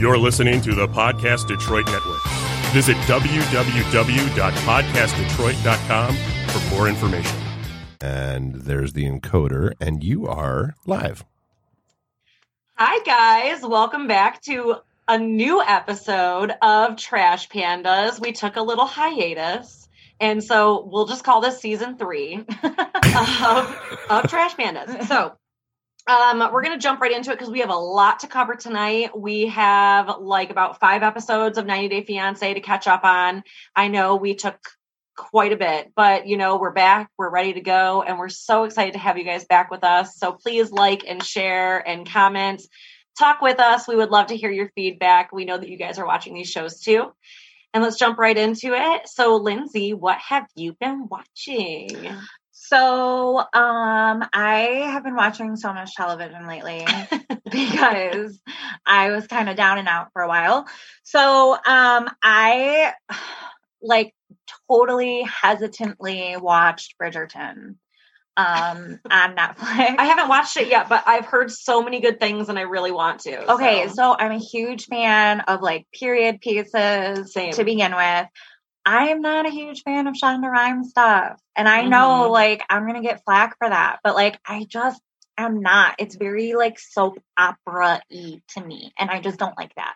You're listening to the Podcast Detroit Network. Visit www.podcastdetroit.com for more information. And there's the encoder, and you are live. Hi, guys. Welcome back to a new episode of Trash Pandas. We took a little hiatus. And so we'll just call this season three of, of Trash Pandas. So um, we're going to jump right into it because we have a lot to cover tonight. We have like about five episodes of 90 Day Fiance to catch up on. I know we took quite a bit, but you know, we're back, we're ready to go, and we're so excited to have you guys back with us. So please like and share and comment. Talk with us. We would love to hear your feedback. We know that you guys are watching these shows too. And let's jump right into it. So, Lindsay, what have you been watching? So, um, I have been watching so much television lately because I was kind of down and out for a while. So, um, I like totally hesitantly watched Bridgerton um on Netflix. I haven't watched it yet, but I've heard so many good things and I really want to. Okay, so, so I'm a huge fan of like period pieces Same. to begin with. I am not a huge fan of Shonda Rhimes stuff. And I know Mhm. like I'm gonna get flack for that, but like I just am not. It's very like soap opera y to me. And I just don't like that.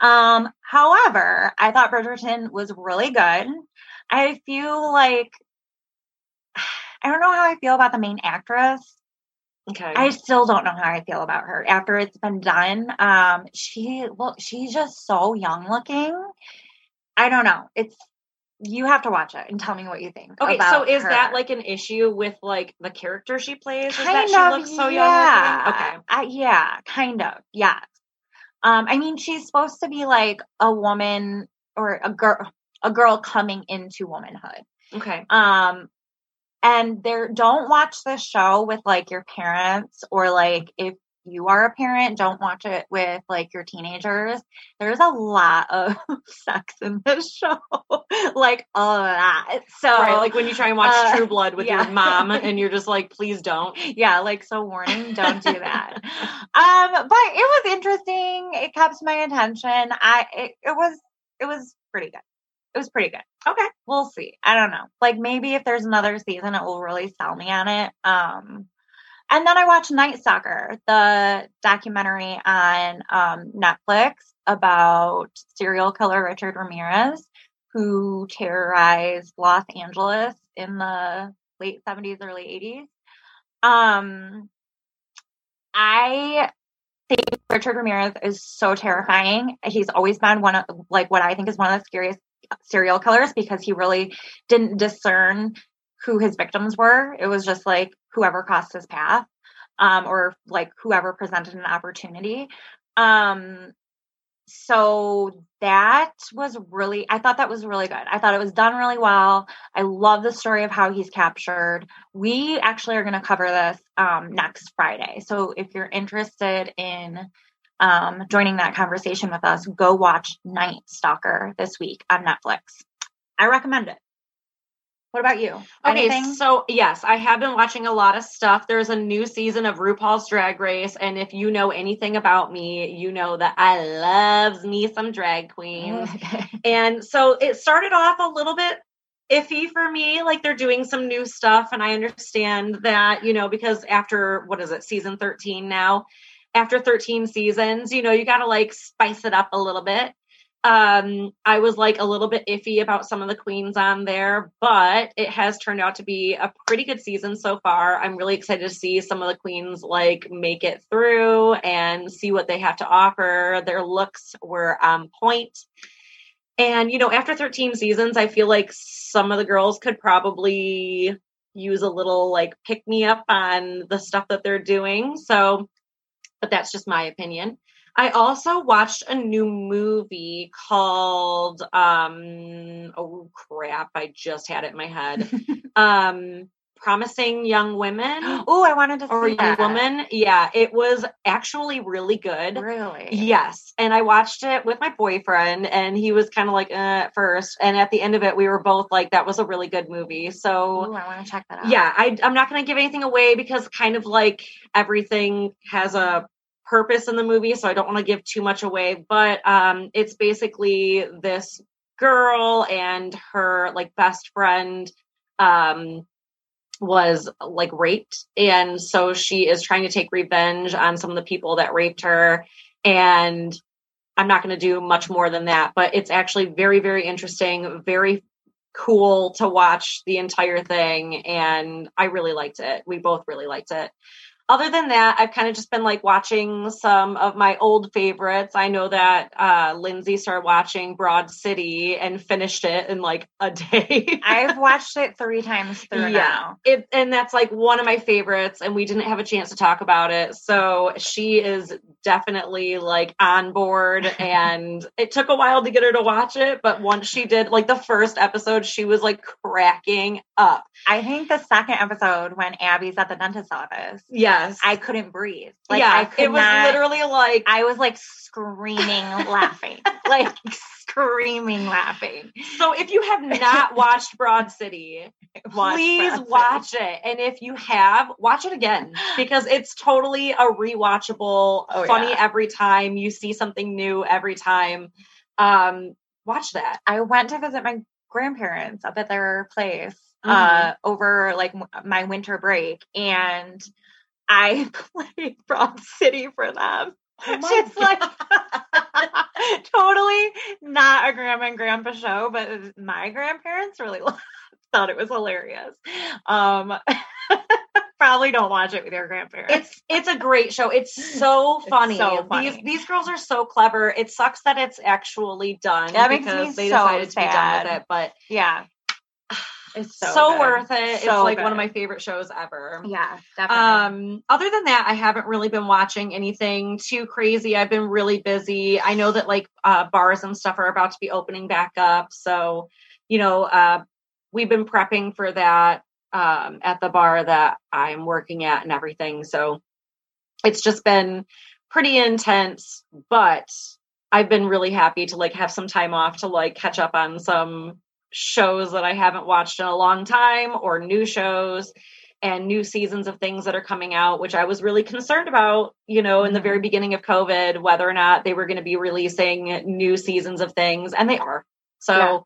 Um, however, I thought Bridgerton was really good. I feel like I don't know how I feel about the main actress. okay. I still don't know how I feel about her after it's been done. Um, she look, she's just so young looking. I don't know. It's you have to watch it and tell me what you think. okay, so is that like an issue with like the character she plays? Is kind that she of? looks so yeah. young looking? Okay. I, yeah, kind of. Yes. Um, I mean, she's supposed to be like a woman or a girl, a girl coming into womanhood. Okay. Um, and there, don't watch this show with like your parents or like if you are a parent, don't watch it with like your teenagers. There's a lot of sex in this show, like a lot. So, right, like when you try and watch uh, True Blood with yeah. your mom and you're just like, please don't. yeah, like so warning, don't do that. um, but it was interesting. It kept my attention. I it, it was it was pretty good. It was pretty good. Okay. We'll see. I don't know. Like maybe if there's another season, it will really sell me on it. Um, and then I watched Night Stalker, the documentary on um, Netflix about serial killer Richard Ramirez, who terrorized Los Angeles in the late 70s, early 80s. Um, I think Richard Ramirez is so terrifying. He's always been one of like what I think is one of the scariest serial killers because he really didn't discern who his victims were. It was just like whoever crossed his path, um, or like whoever presented an opportunity. Um, so that was really, I thought that was really good. I thought it was done really well. I love the story of how he's captured. We actually are going to cover this um, next Friday. So if you're interested in um, joining that conversation with us, go watch Night Stalker this week on Netflix. I recommend it. What about you? Okay, Anything? so yes, I have been watching a lot of stuff. There's a new season of RuPaul's Drag Race, and if you know anything about me, you know that I loves me some drag queens. and so it started off a little bit iffy for me. Like they're doing some new stuff, and I understand that, you know, because after what is it, season 13 now, after 13 seasons, you know, you got to like spice it up a little bit. Um, I was like a little bit iffy about some of the queens on there, but it has turned out to be a pretty good season so far. I'm really excited to see some of the queens like make it through and see what they have to offer. Their looks were on point. And, you know, after 13 seasons, I feel like some of the girls could probably use a little like pick me up on the stuff that they're doing. So, but that's just my opinion. I also watched a new movie called um oh crap, I just had it in my head. um Promising Young Women oh, I wanted to see or Young. Woman. Yeah, it was actually really good. Really? Yes. And I watched it with my boyfriend, and he was kind of like, uh, at first. And at the end of it, we were both like, that was a really good movie. So, Ooh, I want to check that out. yeah, I, I'm not going to give anything away because kind of like everything has a purpose in the movie, so I don't want to give too much away. But um, it's basically this girl and her like best friend um, was like raped, and so she is trying to take revenge on some of the people that raped her. And I'm not going to do much more than that, but it's actually very, very interesting, very cool to watch the entire thing. And I really liked it. We both really liked it other than that, I've kind of just been like watching some of my old favorites. I know that uh, Lindsay started watching Broad City and finished it in like a day. I've watched it three times through yeah. now. It, and that's like one of my favorites, and we didn't have a chance to talk about it. So she is definitely like on board, and it took a while to get her to watch it, but once she did, like the first episode, she was like cracking up. I think the second episode when Abbi's at the dentist's office. Yeah Yes. I couldn't breathe. Like yeah, I could it was not, literally like I was like screaming laughing. Like screaming laughing. So if you have not watched Broad City, watch please Broad watch City. it. And if you have, watch it again because it's totally a rewatchable, oh, funny yeah. every time. You see something new every time. Um, watch that. I went to visit my grandparents up at their place mm-hmm. uh over like my winter break and I played Broad City for them. Oh it's like totally not a grandma and grandpa show, but my grandparents really thought it was hilarious. Um, probably don't watch it with your grandparents. It's it's a great show. It's so funny. It's so funny. These these girls are so clever. It sucks that it's actually done that because they so decided sad. to be done with it. But yeah, it's so, so worth it. So it's like good. one of my favorite shows ever. Yeah, definitely. Um, other than that, I haven't really been watching anything too crazy. I've been really busy. I know that like uh, bars and stuff are about to be opening back up, so you know, uh, we've been prepping for that um, at the bar that I'm working at and everything. So it's just been pretty intense, but I've been really happy to like have some time off to like catch up on some shows that I haven't watched in a long time or new shows and new seasons of things that are coming out, which I was really concerned about, you know, in the very mm-hmm. beginning of COVID, whether or not they were going to be releasing new seasons of things, and they are. So yeah.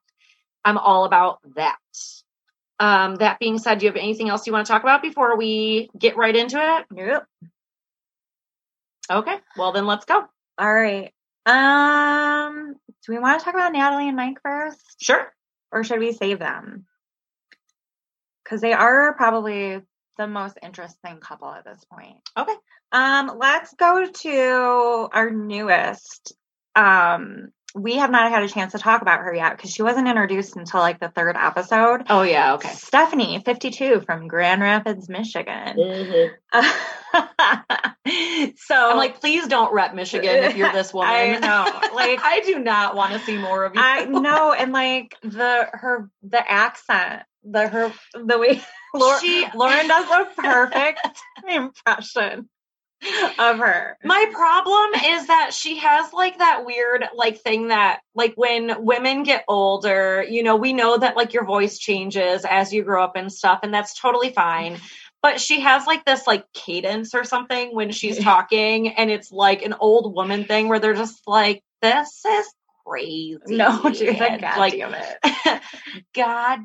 I'm all about that. Um, that being said, do you have anything else you want to talk about before we get right into it? Nope. Okay, well then let's go. All right. Um, do we want to talk about Natalie and Mike first? Sure or should we save them? Because they are probably the most interesting couple at this point. Okay. Um, let's go to our newest. Um, we have not had a chance to talk about her yet because she wasn't introduced until like the third episode. Oh yeah, okay. Stephanie, fifty-two, from Grand Rapids, Michigan. Mm-hmm. so I'm like, please don't rep Michigan if you're this woman. I know, like I do not want to see more of you. I know, and like the her the accent, the her the way Lauren, she, Lauren does a perfect impression of her. My problem is that she has like that weird like thing that like when women get older, you know, we know that like your voice changes as you grow up and stuff and that's totally fine. But she has like this like cadence or something when she's talking and it's like an old woman thing where they're just like this is crazy. No, she's like, God like, damn it. God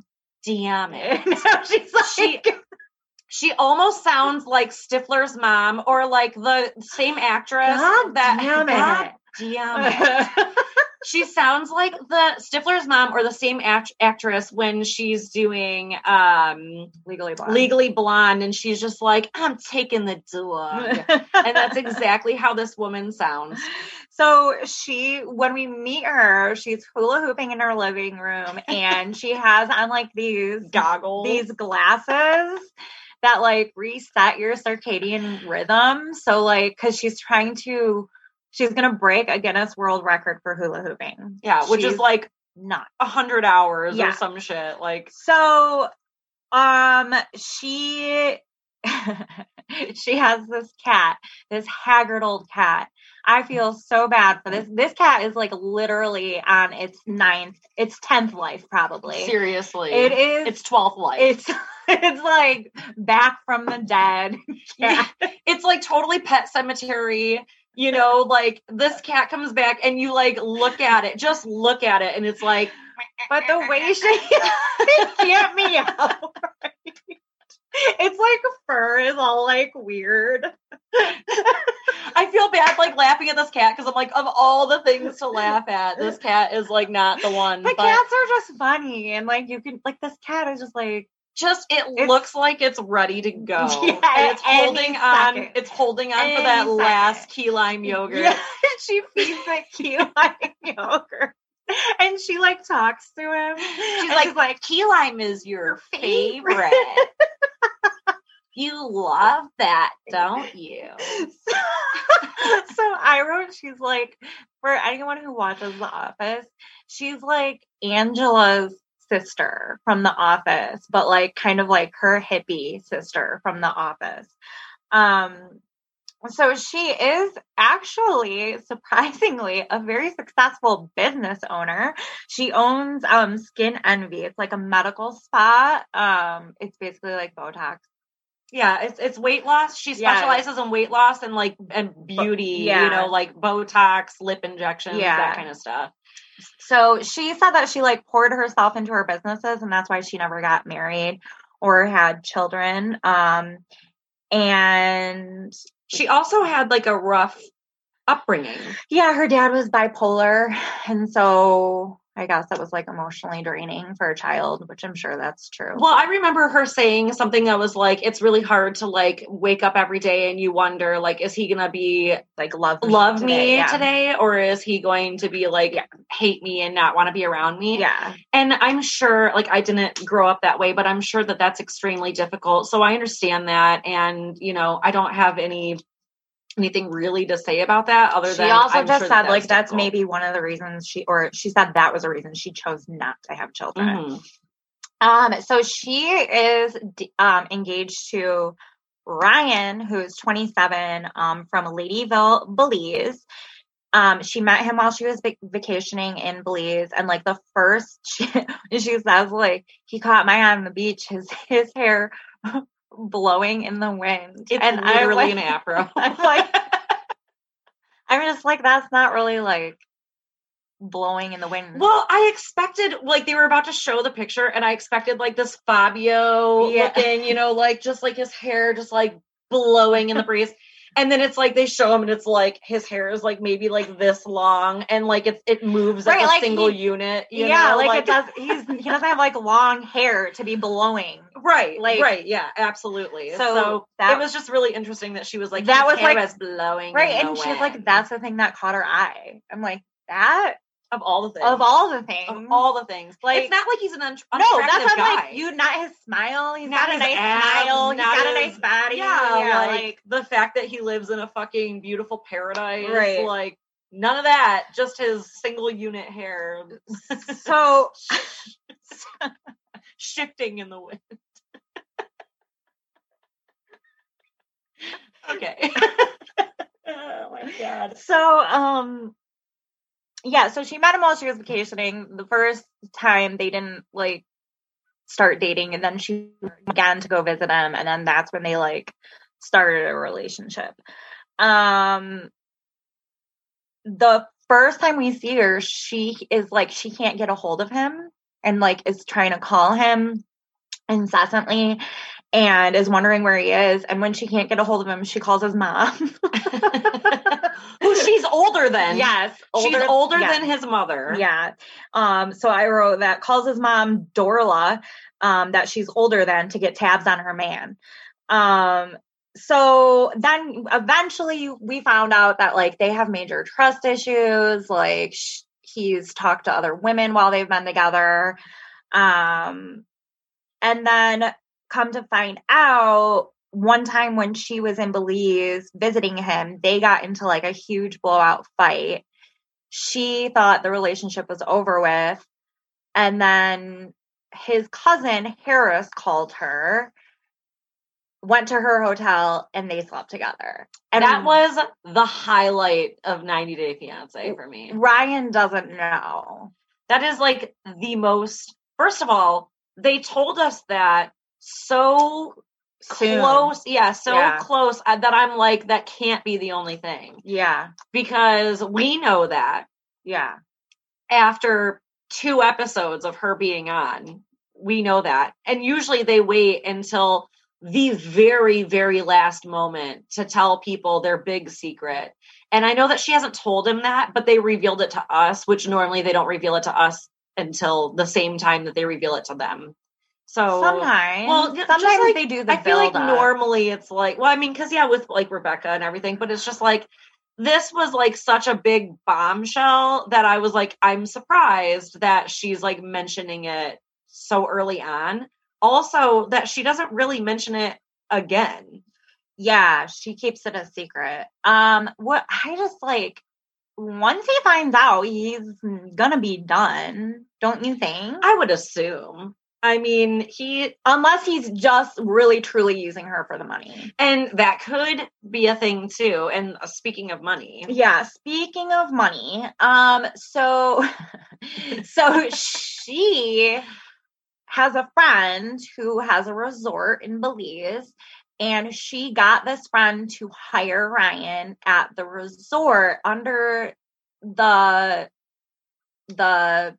damn it. no, she's like she, she almost sounds like Stifler's mom or like the same actress God that damn God damn it. she sounds like the Stifler's mom or the same act- actress when she's doing um Legally Blonde. Legally Blonde and she's just like I'm taking the dog. and that's exactly how this woman sounds. So she when we meet her, she's hula hooping in her living room and she has on like these goggles, these glasses that like reset your circadian rhythm. So like cuz she's trying to she's going to break a Guinness World Record for hula hooping. Yeah, which she's is like not a 100 hours yeah. or some shit like So um she she has this cat, this haggard old cat. I feel so bad for this. This cat is like literally on its ninth, its tenth life, probably. Seriously, it is its twelfth life. It's it's like back from the dead. Yeah, it's like totally Pet Sematary. you know, like this cat comes back and you like look at it, just look at it, and it's like, but the way she can't meow. It's like fur is all like weird. I feel bad like laughing at this cat because I'm like, of all the things to laugh at, this cat is like not the one. But, but cats are just funny, and like you can like this cat is just like just it it's, looks like it's ready to go. Yeah, and it's holding on. Second. It's holding on any for that second. last key lime yogurt. Yeah, she feeds it key lime yogurt. And she like talks to him. She's like, she's like, key lime is your favorite. you love that, don't you? so, so I wrote, she's like, for anyone who watches The Office, she's like Angela's sister from The Office, but like kind of like her hippie sister from The Office. Um, so she is actually surprisingly a very successful business owner. She owns um, Skin Envy. It's like a medical spa. Um, it's basically like Botox. Yeah, it's it's weight loss. She specializes yeah. in weight loss and like and beauty, yeah. you know, like Botox, lip injections, yeah. that kind of stuff. So she said that she like poured herself into her businesses and that's why she never got married or had children. Um and she also had like a rough upbringing. Yeah, her dad was bipolar. And so I guess that was like emotionally draining for a child, which I'm sure that's true. Well, I remember her saying something that was like, it's really hard to like wake up every day and you wonder, like, is he gonna be like love me love today, me yeah. today, or is he going to be like yeah. hate me and not want to be around me? Yeah. And I'm sure, like, I didn't grow up that way, but I'm sure that that's extremely difficult. So I understand that, and you know, I don't have any anything really to say about that other she than she also I'm just sure said that like that's maybe one of the reasons she or she said that was a reason she chose not to have children mm-hmm. um so she is um engaged to ryan who's 27 um from ladyville belize um, she met him while she was vac- vacationing in Belize, and like the first, she, she says, like he caught my eye on the beach. His his hair blowing in the wind. It's and literally like, an afro. I'm like, I'm just like, that's not really like blowing in the wind. Well, I expected like they were about to show the picture, and I expected like this Fabio yeah. looking, you know, like just like his hair just like blowing in the breeze. And then it's like they show him and it's like his hair is like maybe like this long and like it's it moves right, like a like single he, unit. yeah, know? like, like it does he's he doesn't have like long hair to be blowing. Right. Like right, yeah, absolutely. So, so that, it was just really interesting that she was like that was like was blowing. Right. And she's like, that's the thing that caught her eye. I'm like, that of all the things. Of all the things. Of all the things. Like it's not like he's an un- no. That's guy. like you. Not his smile. He's not got a nice abs, smile. He's got his, a nice body. Yeah, yeah like, like, the fact that he lives in a fucking beautiful paradise. Right. Like none of that. Just his single unit hair. So shifting in the wind. okay. oh my god. So um yeah, so she met him while she was vacationing. The first time they didn't like start dating, and then she began to go visit him, and then that's when they like started a relationship. Um, the first time we see her, she is like she can't get a hold of him, and like is trying to call him incessantly and is wondering where he is. And when she can't get a hold of him, she calls his mom. Who she's older than. Yes. Older, she's older yeah. than his mother. Yeah. Um, so I wrote that calls his mom Dorla, um, that she's older than to get tabs on her man. Um, so then eventually we found out that like they have major trust issues. Like sh- he's talked to other women while they've been together. Um, and then come to find out one time when she was in Belize visiting him, they got into like a huge blowout fight. She thought the relationship was over with. And then his cousin Harris called her, went to her hotel, and they slept together. And that was the highlight of 90 Day Fiance for me. Ryan doesn't know. That is like the most, first of all, they told us that so Soon. close. Yeah, so Yeah. close uh, that I'm like, that can't be the only thing Yeah. because we know that Yeah. after two episodes of her being on. We know that. And usually they wait until the very, very last moment to tell people their big secret. And I know that she hasn't told him that, but they revealed it to us, which normally they don't reveal it to us until the same time that they reveal it to them. So Sometimes. well, sometimes like- they do the I feel like build-up. normally it's like, well, I mean, because yeah, with like Rebecca and everything, but it's just like this was like such a big bombshell that I was like, I'm surprised that she's like mentioning it so early on. Also, that she doesn't really mention it again. Yeah, she keeps it a secret. Um, what I just like once he finds out, he's gonna be done, don't you think? I would assume. I mean, he Unless he's just really truly using her for the money. and that could be a thing too. And uh, speaking of money, Yeah, speaking of money, um, so so she has a friend who has a resort in Belize, and she got this friend to hire Ryan at the resort under the the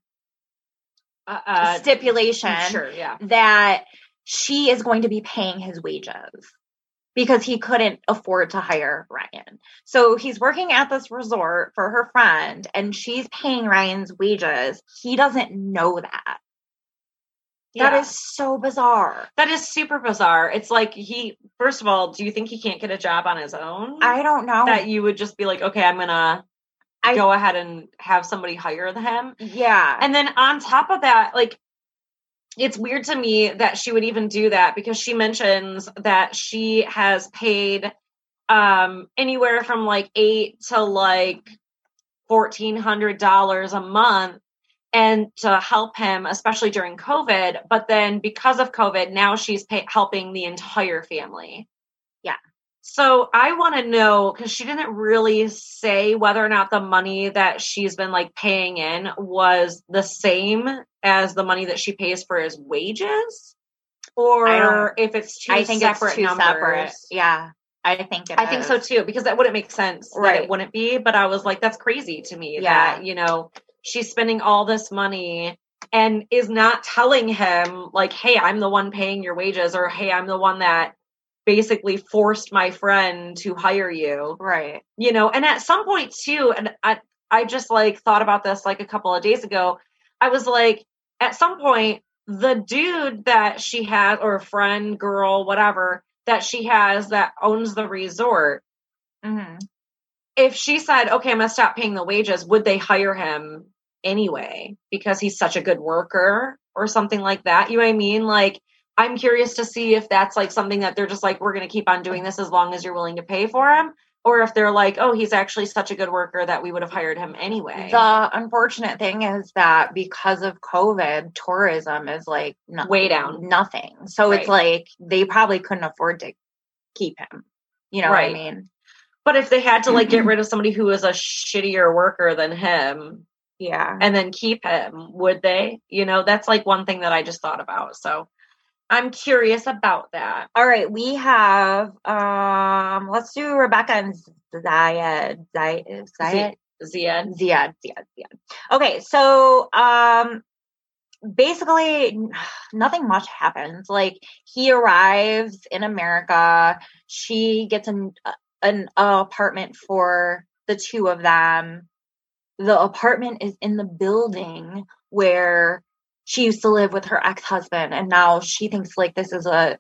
uh, uh, stipulation sure, yeah. that she is going to be paying his wages because he couldn't afford to hire Ryan. So he's working at this resort for her friend and she's paying Ryan's wages. He doesn't know that. Yeah. That is so bizarre. That is super bizarre. It's like he, first of all, do you think he can't get a job on his own? I don't know. that you would just be like, okay, I'm gonna I- go ahead and have somebody hire him. yeah. And then on top of that, like, it's weird to me that she would even do that because she mentions that she has paid um anywhere from like eight to like fourteen hundred dollars a month and to help him especially during covid but then because of covid now she's pay- helping the entire family. So i want to know because she didn't really say whether or not the money that she's been like paying in was the same as the money that she pays for his wages or if it's two I think separate it's two numbers separate. Yeah. I think it I think so too, because that wouldn't make sense. That Right. it wouldn't be, but I was like, that's crazy to me Yeah. that, you know, she's spending all this money and is not telling him, like, hey, I'm the one paying your wages, or hey, I'm the one that basically forced my friend to hire you. Right. You know, and at some point too, and I I just like thought about this like a couple of days ago. I was like, at some point, the dude that she has, or friend, girl, whatever, that she has that owns the resort, hmm if she said, okay, I'm going to stop paying the wages, would they hire him anyway because he's such a good worker or something like that? You know what I mean? Like, I'm curious to see if that's like something that they're just like, we're going to keep on doing this as long as you're willing to pay for him. Or if they're like, oh, he's actually such a good worker that we would have hired him anyway. The unfortunate thing is that because of COVID, tourism is like no- Way down. nothing. So it's like they probably couldn't afford to keep him. You know what I mean? but if they had to like get rid of somebody who was a shittier worker than him Yeah. and then keep him, would they? You know, that's like one thing that I just thought about. So I'm curious about that. All right, we have um let's do Rebecca and Zayed. Zayed Zayed Ziad. Ziad, Ziad, Ziad. Okay, so um basically nothing much happens. Like he arrives in America, she gets an an apartment for the two of them. The apartment is in the building where she used to live with her ex-husband and now she thinks like this is a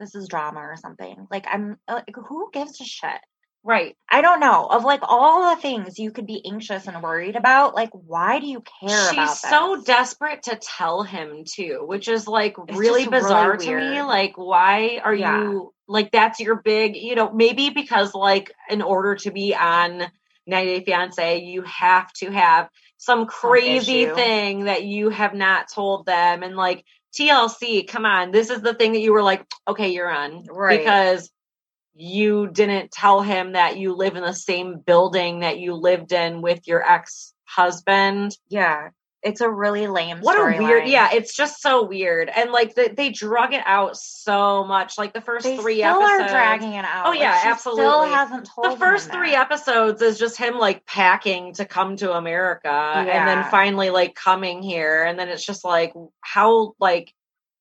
this is drama or something. Like I'm uh, like who gives a shit? Right. I don't know. Of like all the things you could be anxious and worried about, like why do you care about She's so desperate to tell him too, which is like It's really just really bizarre to me. Like, why are Yeah. you like that's your big, you know, maybe because like in order to be on 90 Day Fiance, you have to have some crazy issue. thing that you have not told them. And like TLC, come on, this is the thing that you were like, okay, you're on. Right. Because you didn't tell him that you live in the same building that you lived in with your ex husband Yeah. It's a really lame. what a weird storyline. yeah it's just so weird and like the, they drug it out so much like the first They three still episodes are dragging it out. Oh, Like, yeah, she Still hasn't told the first three that. episodes is just him like packing to come to America and then finally like coming here. And then it's just like how like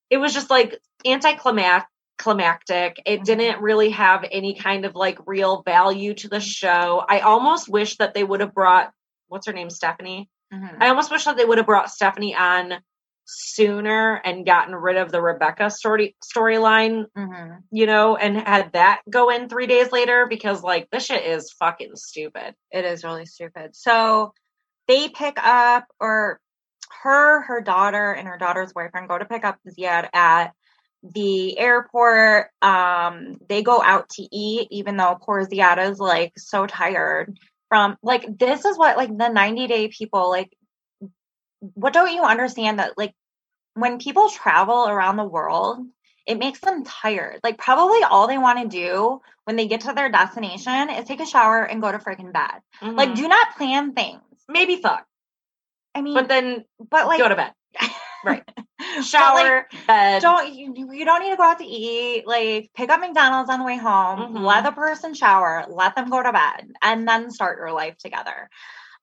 it was just like anticlimactic climactic. It didn't mm-hmm. really have any kind of like real value to the show. I almost wish that they would have brought what's her name, Stephanie? Mhm. I almost wish that they would have brought Stephanie on sooner and gotten rid of the Rebecca story storyline Mhm. you know, and had that go in three days later because like this shit is fucking stupid. It is really stupid. So they pick up, or her, her daughter, and her daughter's boyfriend go to pick up Ziad at the airport. Um, they go out to eat, even though poor Ziad is like so tired from like this is what like the 90 day people like what don't you understand that like when people travel around the world it makes them tired. Like probably all they want to do when they get to their destination is take a shower and go to freaking bed. Like Like, do not plan things. Maybe fuck, i mean but then but like go to bed, right? Like, Shower, bed. don't you, you don't need to go out to eat like pick up mcdonald's on the way home Mhm. let the person shower let them go to bed and then start your life together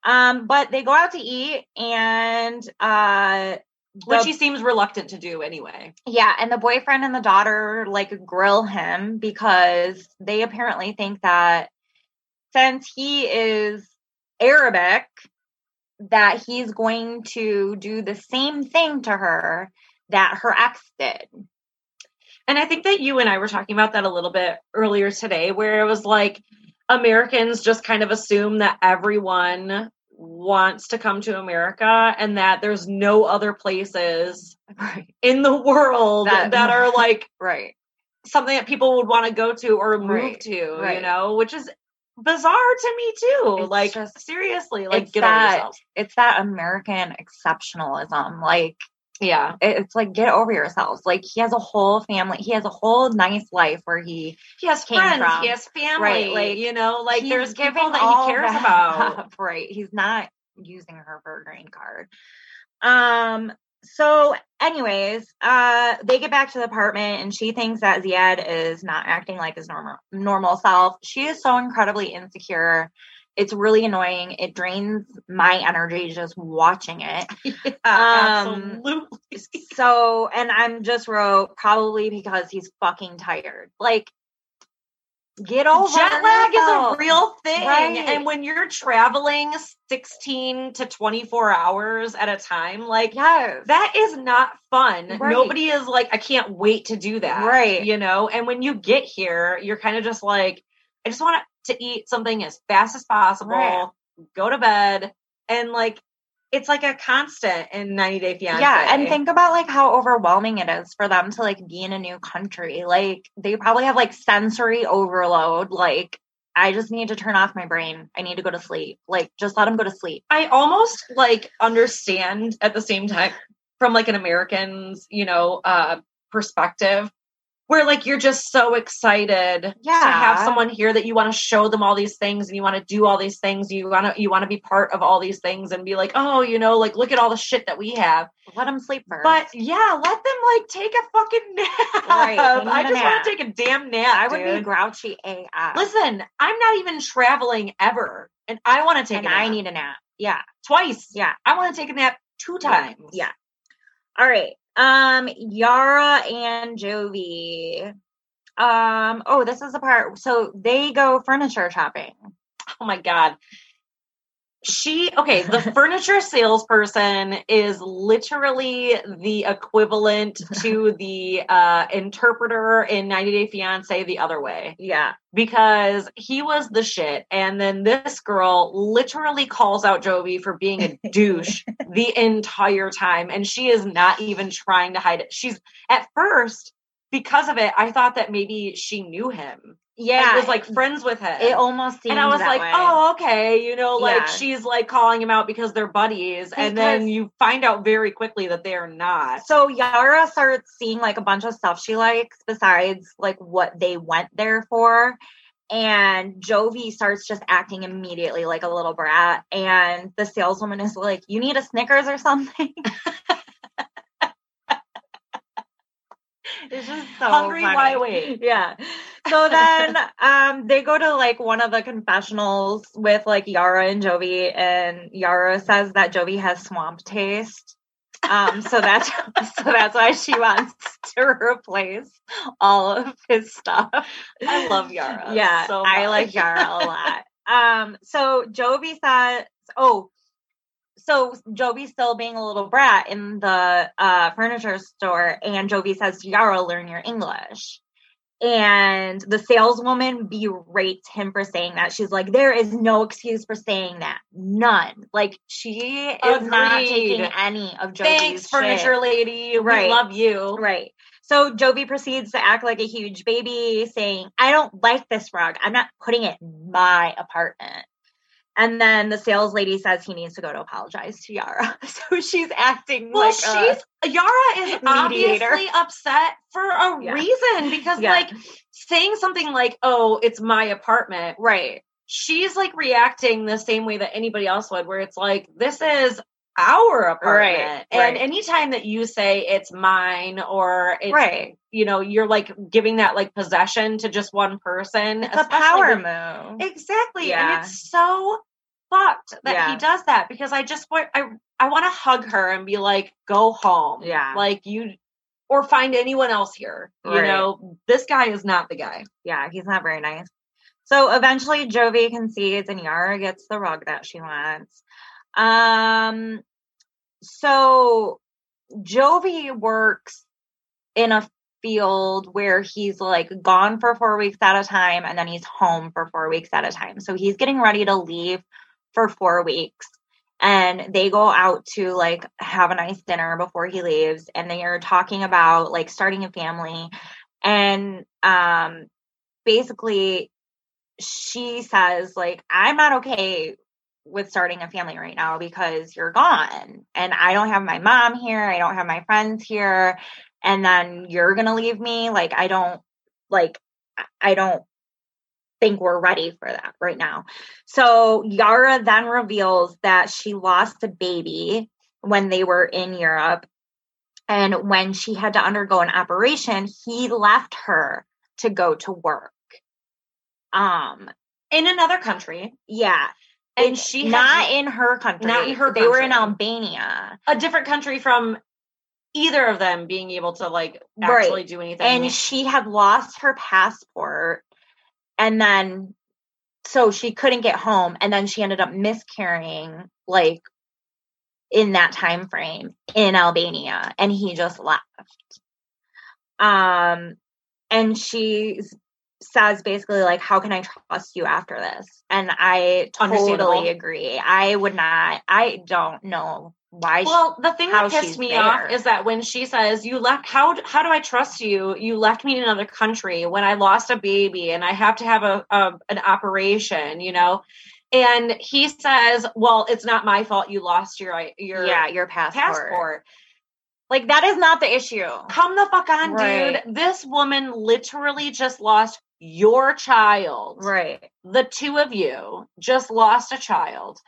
um but they go out to eat and uh which the- he seems reluctant to do anyway. yeah and the boyfriend and the daughter like grill him because they apparently think that since he is arabic that he's going to do the same thing to her that her ex did. And I think that you and I were talking about that a little bit earlier today, where it was like Americans just kind of assume that everyone wants to come to America and that there's no other places right. in the world That- that, are like right. something that people would want to go to or move Right, to, you know, which is bizarre to me too. It's like just- seriously, like it's get over that yourself. it's that american exceptionalism like Yeah. it- it's like get over yourselves like he has a whole family he has a whole nice life where he He has friends, from. he has family, Right, like, you know, like there's people that he cares that about. up, right he's not using her for a green card um so anyways uh they get back to the apartment and she thinks that ziad is not acting like his normal normal self. She is so incredibly insecure. It's really annoying. It drains my energy just watching it. Um, Absolutely. so and i'm just wrote probably because he's fucking tired. Like get over Jet lag is a real thing. Right. And when you're traveling 16 to 24 hours at a time, like yes that is not fun. Right. Nobody is like, I can't wait to do that. Right. You know, and when you get here, you're kind of just like, I just want to eat something as fast as possible, Right. go to bed, and like, it's like a constant in 90 Day Fiance. Yeah, and think about like how overwhelming it is for them to like be in a new country. Like they probably have like sensory overload. Like I just need to turn off my brain. I need to go to sleep. Like just let them go to sleep. I almost like understand at the same time from like an American's, you know, uh perspective where like you're just so excited yeah. to have someone here that you want to show them all these things and you want to do all these things you want to you want to be part of all these things and be like oh you know like look at all the shit that we have Let them sleep first. but yeah let them like take a fucking nap Right, i just want to take a damn nap I would dude. be grouchy AF. listen i'm not even traveling ever and i want to take and a nap I need a nap. Yeah. twice Yeah. I want to take a nap two times. yeah. All right. Um, Yara and Jovi. Um, oh, this is the part. So they go furniture shopping. Oh my god. She okay, the furniture salesperson is literally the equivalent to the uh interpreter in 90 Day Fiance the other way Yeah. because he was the shit and then this girl literally calls out Jovi for being a douche the entire time and she is not even trying to hide it. She's at first because of it I thought that maybe she knew him. Yeah. and was like friends with him. it almost seemed and I was like, way. oh, okay. You know, like Yeah. she's like calling him out because they're buddies. and then you find out very quickly that they're not. So Yara starts seeing like a bunch of stuff she likes besides like what they went there for. and Jovi starts just acting immediately like a little brat. And the saleswoman is like, You need a Snickers or something? it's just so Hungry, funny. why wait? Yeah. So then um they go to like one of the confessionals with like Yara and Jovi, and Yara says that Jovi has swamp taste. Um, so that's so that's why she wants to replace all of his stuff. I love Yara. Yeah, so I like Yara a lot. Um, so Jovi says, oh, so Jovi's still being a little brat in the uh, furniture store, and Jovi says, Yara, learn your English. And the saleswoman berates him for saying that. She's like, there is no excuse for saying that. None. Like, she is not taking any of Jovi's Thanks, shit. furniture lady. Right. We love you. Right. So Jovi proceeds to act like a huge baby, saying, I don't like this rug. I'm not putting it in my apartment. And then the sales lady says he needs to go to apologize to Yara. So she's acting Well, like a- she's Yara is mediator. obviously upset for a Yeah. reason because, Yeah. like, saying something like, "Oh, it's my apartment," right. she's like reacting the same way that anybody else would, where it's like, "This is our apartment," Right, and right. anytime that you say it's mine or it's right. you know, you're like giving that like possession to just one person. It's a power with- move. Exactly. Yeah. And it's so fucked that Yeah. he does that because I just want I I want to hug her and be like, go home. Yeah. Like you or find anyone else here. You know, this guy is not the guy. yeah, he's not very nice. So eventually Jovi concedes and Yara gets the rug that she wants. Um so Jovi works in a field where he's like gone for 4 weeks at a time and then he's home for 4 weeks at a time. So he's getting ready to leave for 4 weeks and they go out to like have a nice dinner before he leaves and they are talking about like starting a family and um basically she says like i'm not okay with starting a family right now because you're gone. And i don't have my mom here. I don't have my friends here. And then you're gonna leave me. Like i don't like I- i don't think we're ready for that right now. So yara then reveals that she lost a baby when they were in europe. And when she had to undergo an operation he left her to go to work. Um In another country, yeah and she not had in her country Not in her they were in albania a different country from either of them being able to like Right. actually do anything. and she had lost her passport and then so she couldn't get home and then she ended up miscarrying like in that time frame in albania and he just left um and she s- says basically like how can i trust you after this and i totally agree i would not i don't know why she- well, the thing that pissed me there. off is that when she says, "You left, how how do I trust you? You left me in another country when I lost a baby and I have to have a, a an operation," you know, and he says, "Well, it's not my fault. You lost your your yeah your passport. passport." like that is not the issue Come the fuck on, Right. dude! This woman literally just lost your child. right the two of you just lost a child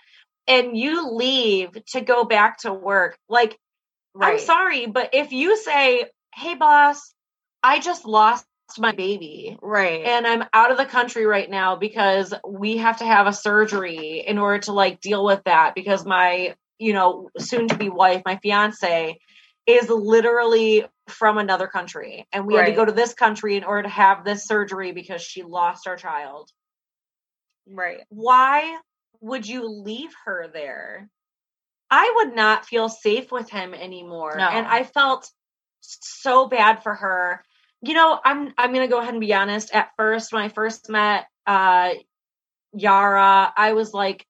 and you leave to go back to work like i'm sorry but if you say hey boss i just lost my baby right and i'm out of the country right now because we have to have a surgery in order to like deal with that because my you know soon to be wife my fiance is literally from another country and we had to go to this country in order to have this surgery because she lost our child right why would you leave her there? I would not feel safe with him anymore. No. And I felt so bad for her. You know, I'm I'm going to go ahead and be honest. At first when I first met uh Yara, I was like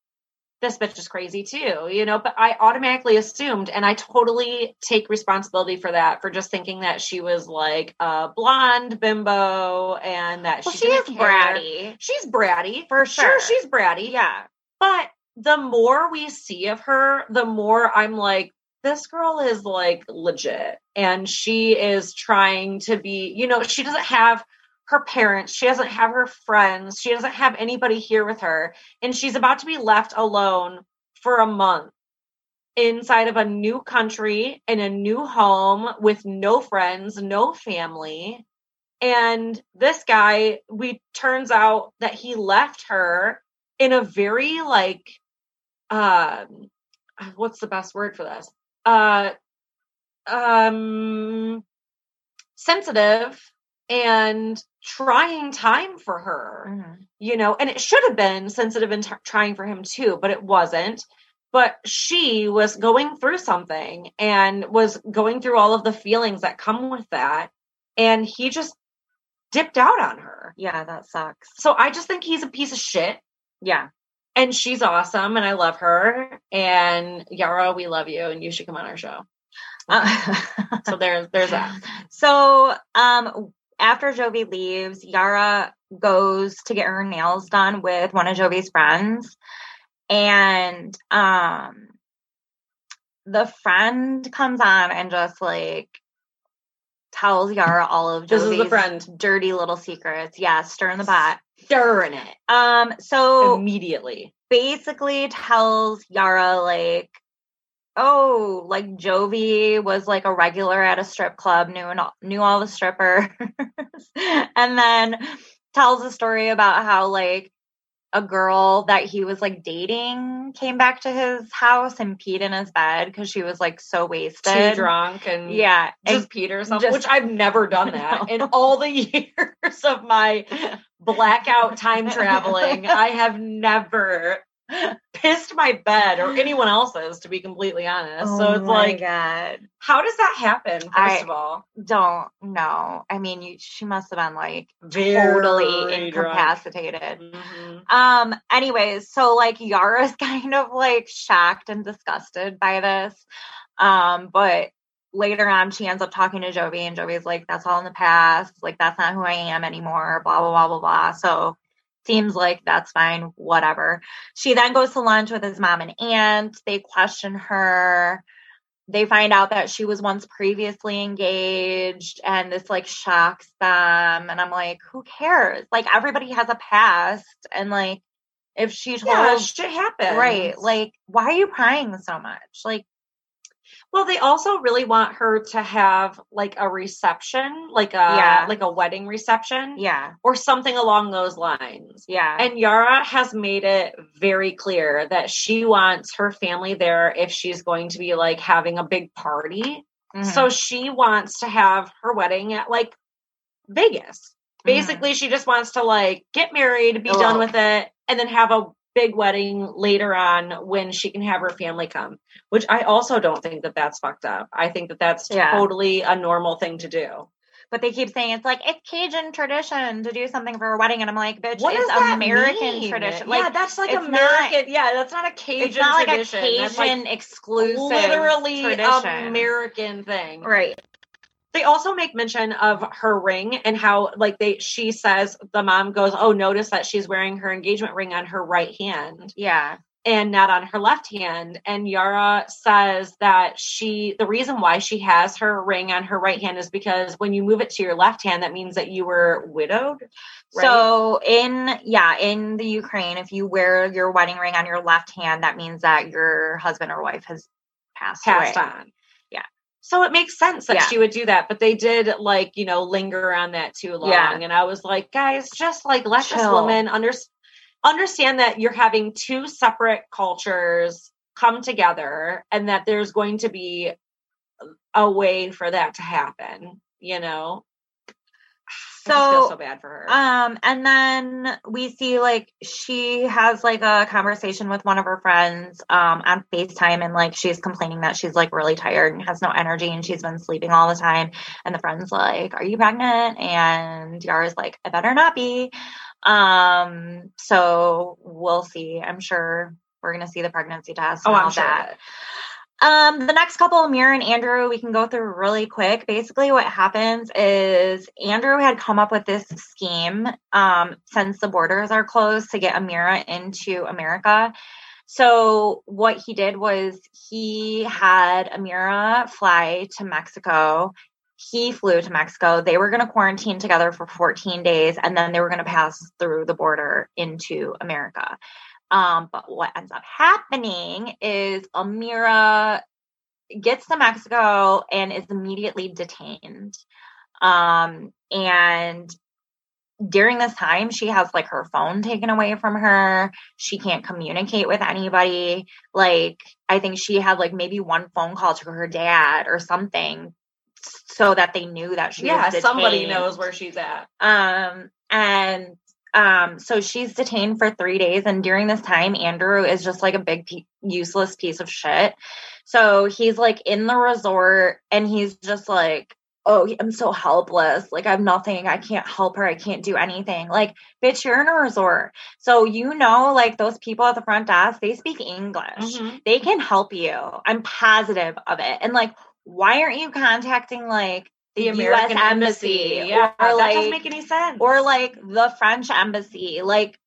this bitch is crazy too, you know, but I automatically assumed and I totally take responsibility for that for just thinking that she was like a blonde bimbo and that well she, she is bratty She's bratty. For Sure, sure. she's bratty. yeah But the more we see of her, the more I'm like, this girl is like legit. And she is trying to be, you know, she doesn't have her parents. She doesn't have her friends. She doesn't have anybody here with her. And she's about to be left alone for a month inside of a new country in a new home with no friends, no family. And this guy, we turns out that he left her in a very like um what's the best word for this? Uh um sensitive and trying time for her Mm-hmm. you know and it should have been sensitive and t- trying for him too but it wasn't but she was going through something and was going through all of the feelings that come with that and he just dipped out on her Yeah, that sucks. so i just think he's a piece of shit Yeah. and she's awesome and i love her and yara we love you and you should come on our show Uh, so there's there's that So, um, after Jovi leaves, Yara goes to get her nails done with one of Jovi's friends, and um, the friend comes on and just like tells Yara all of This is the Jovi's friend. dirty little secrets. Yeah, stirring the pot. stirring it Um, so immediately basically tells Yara like, oh, like Jovi was like a regular at a strip club, knew and all, knew all the strippers, and then tells a story about how like a girl that he was like dating came back to his house and peed in his bed because she was like so wasted, too drunk and Yeah, and just Peter or something, just- which I've never done that No. in all the years of my blackout time traveling. I have never pissed my bed or anyone else's, to be completely honest. so Oh it's my like, God. how does that happen? First I- of all, Don't know. I mean, you, she must have been like Very totally incapacitated. Mhm. Um, anyways, so like Yara's kind of like shocked and disgusted by this. Um, but later on she ends up talking to Jovi and Jovi's like, that's all in the past, like that's not who I am anymore, blah blah blah blah blah. So seems like that's fine, whatever. She then goes to lunch with his mom and aunt. They question her. They find out that she was once previously engaged and this like shocks them. And I'm like, who cares? Like everybody has a past and like if she told Yeah, shit happens. right, like why are you crying so much? Like Well, they also really want her to have like a reception, like a Yeah. like a wedding reception, yeah, or something along those lines. yeah. And Yara has made it very clear that she wants her family there if she's going to be like having a big party. Mhm. So she wants to have her wedding at like Vegas. Mhm. Basically, she just wants to like get married, be done with it, and then have a big wedding later on when she can have her family come. Which I also don't think that that's fucked up. I think that that's Yeah. totally a normal thing to do. But they keep saying it's like it's Cajun tradition to do something for a wedding, and I'm like, bitch, What it's American mean? tradition. yeah, that's like it's not- American. yeah, that's not a Cajun it's not like a tradition. That's, Cajun like, exclusive, literally tradition. American thing. right? They also make mention of her ring and how like they she says the mom goes, "Oh, notice that she's wearing her engagement ring on her right hand Yeah, and not on her left hand." And Yara says that she the reason why she has her ring on her right hand is because when you move it to your left hand that means that you were widowed. right? So in yeah, in the Ukraine, if you wear your wedding ring on your left hand, that means that your husband or wife has passed, passed away. on. So it makes sense that Yeah. she would do that, but they did like, you know, linger on that too long. Yeah. And I was like, guys, just like let this woman under- understand that you're having two separate cultures come together and that there's going to be a way for that to happen, you know? So, so bad for her. Um, and then we see like she has like a conversation with one of her friends um on FaceTime and like she's complaining that she's like really tired and has no energy and she's been sleeping all the time. And the friend's like, Are you pregnant? And Yara's like, I better not be. Um, so we'll see. I'm sure we're gonna see the pregnancy test oh, and all I'm sure. that. Um, the next couple, Amir and Andrew, we can go through really quick. Basically, what happens is Andrew had come up with this scheme um, since the borders are closed to get Amira into America. So, what he did was he had Amira fly to Mexico he flew to Mexico. They were going to quarantine together for 14 days and then they were going to pass through the border into America. Um, but what ends up happening is Amira gets to Mexico and is immediately detained. Um, and during this time, she has like her phone taken away from her. She can't communicate with anybody. Like, I think she had like maybe one phone call to her dad or something so that they knew that she yeah, was somebody knows where she's at. Um, and um, so she's detained for three days, and during this time, Andrew is just like a big pe- useless piece of shit. So he's like in the resort, and he's just like, "Oh, I'm so helpless. Like I have nothing. I can't help her. I can't do anything." Like, bitch, you're in a resort, so you know, like those people at the front desk, they speak English. Mhm. They can help you. I'm positive of it. And like, why aren't you contacting like The American US embassy. Yeah, or that like doesn't make any sense. or like the French embassy. Like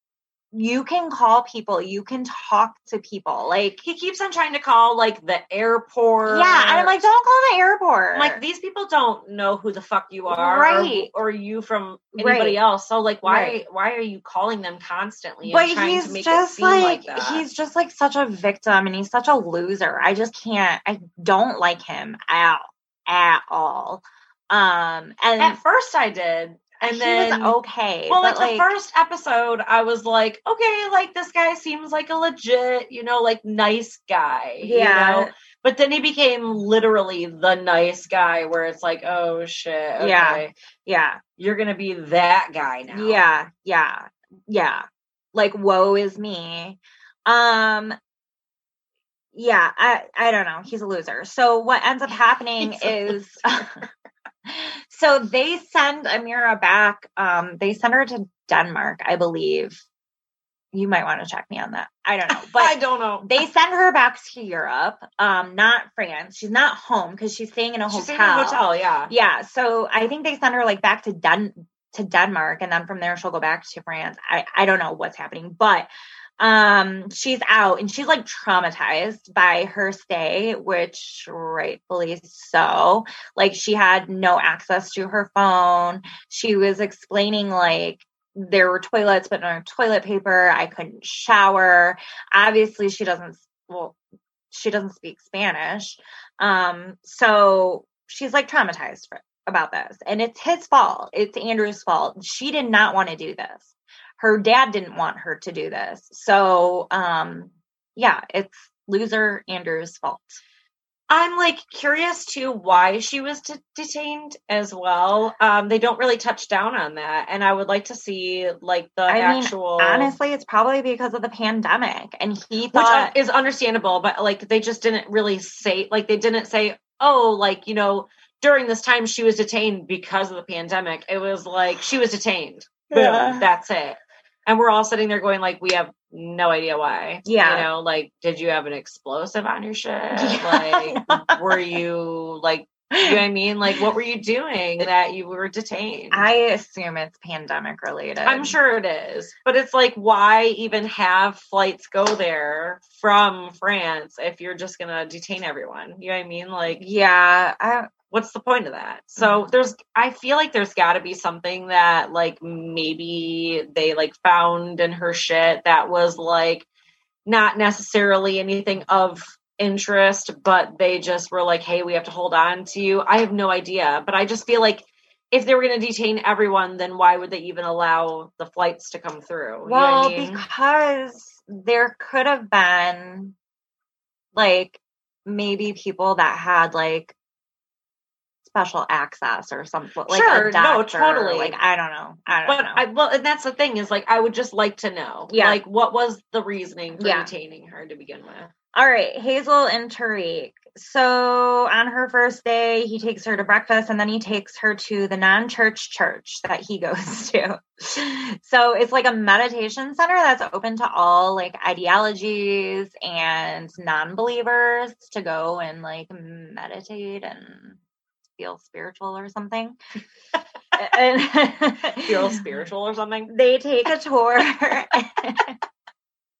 you can call people, you can talk to people. Like he keeps on trying to call like the airport. yeah, and I'm like, don't call the airport. I'm like these people don't know who the fuck you are, or- Right. Or, you from anybody Right. else. So like, why Right. why are you calling them constantly? but trying he's to make just like, like, that? he's just like such a victim and he's such a loser. I just can't. I don't like him at at all. Um, and At first, I did, and he then was okay. Well, but like, the first episode, I was like, okay, like this guy seems like a legit, you know, like nice guy. Yeah. You know? But then he became literally the nice guy where it's like, oh shit. Okay, Yeah. yeah, You're gonna be that guy now. Yeah, yeah, yeah. Like woe is me. Um yeah, I I don't know. He's a loser. So what ends up happening is so they send Amira back. Um they send her to Denmark, I believe. You might want to check me on that. I don't know. but I don't know. they send her back to Europe, um, not France. She's not home because she's staying in a She's hotel. in a hotel, yeah. Yeah, so I think they send her like back to Den to Denmark, and then from there she'll go back to France. I I don't know what's happening, but um, she's out and she's like traumatized by her stay, which rightfully so. Like she had no access to her phone. She was explaining like there were toilets, but no toilet paper. I couldn't shower. Obviously, she doesn't. Well, she doesn't speak Spanish. Um, so she's like traumatized for, about this. And it's his fault. It's Andrew's fault. She did not want to do this. Her dad didn't want her to do this. So um yeah, it's loser Andrew's fault. I'm like curious to why she was de- detained as well. Um, they don't really touch down on that, and I would like to see like the I mean, actual. Honestly, it's probably because of the pandemic. And he which thought is understandable, but like they just didn't really say like they didn't say, oh, like you know, during this time she was detained because of the pandemic. It was like she was detained. Boom, Yeah. that's it. And we're all sitting there going like, we have no idea why. Yeah. you know, like, did you have an explosive on your shit? Yeah. Like, were you like, you know what I mean? Like, what were you doing that you were detained? I assume it's pandemic related. I'm sure it is, but it's like, why even have flights go there from France if you're just gonna detain everyone? You know what I mean? Like, Yeah, I what's the point of that? So Mhm. there's, I feel like there's got to be something that like maybe they like found in her shit that was like not necessarily anything of interest, but they just were like, hey, we have to hold on to you. I have no idea, but I just feel like if they were going to detain everyone, then why would they even allow the flights to come through? You know I well, mean? because there could have been like maybe people that had like special access or something like Sure, a no, totally. like I don't know. I don't but know. I well, and that's the thing is like I would just like to know, Yeah. like what was the reasoning for Yeah. detaining her to begin with? All right, Hazel and Tarik. So on her first day, he takes her to breakfast and then he takes her to the non church church that he goes to. So it's like a meditation center that's open to all like ideologies and non believers to go and like meditate and feel spiritual or something. and Feel spiritual or something? they take a tour.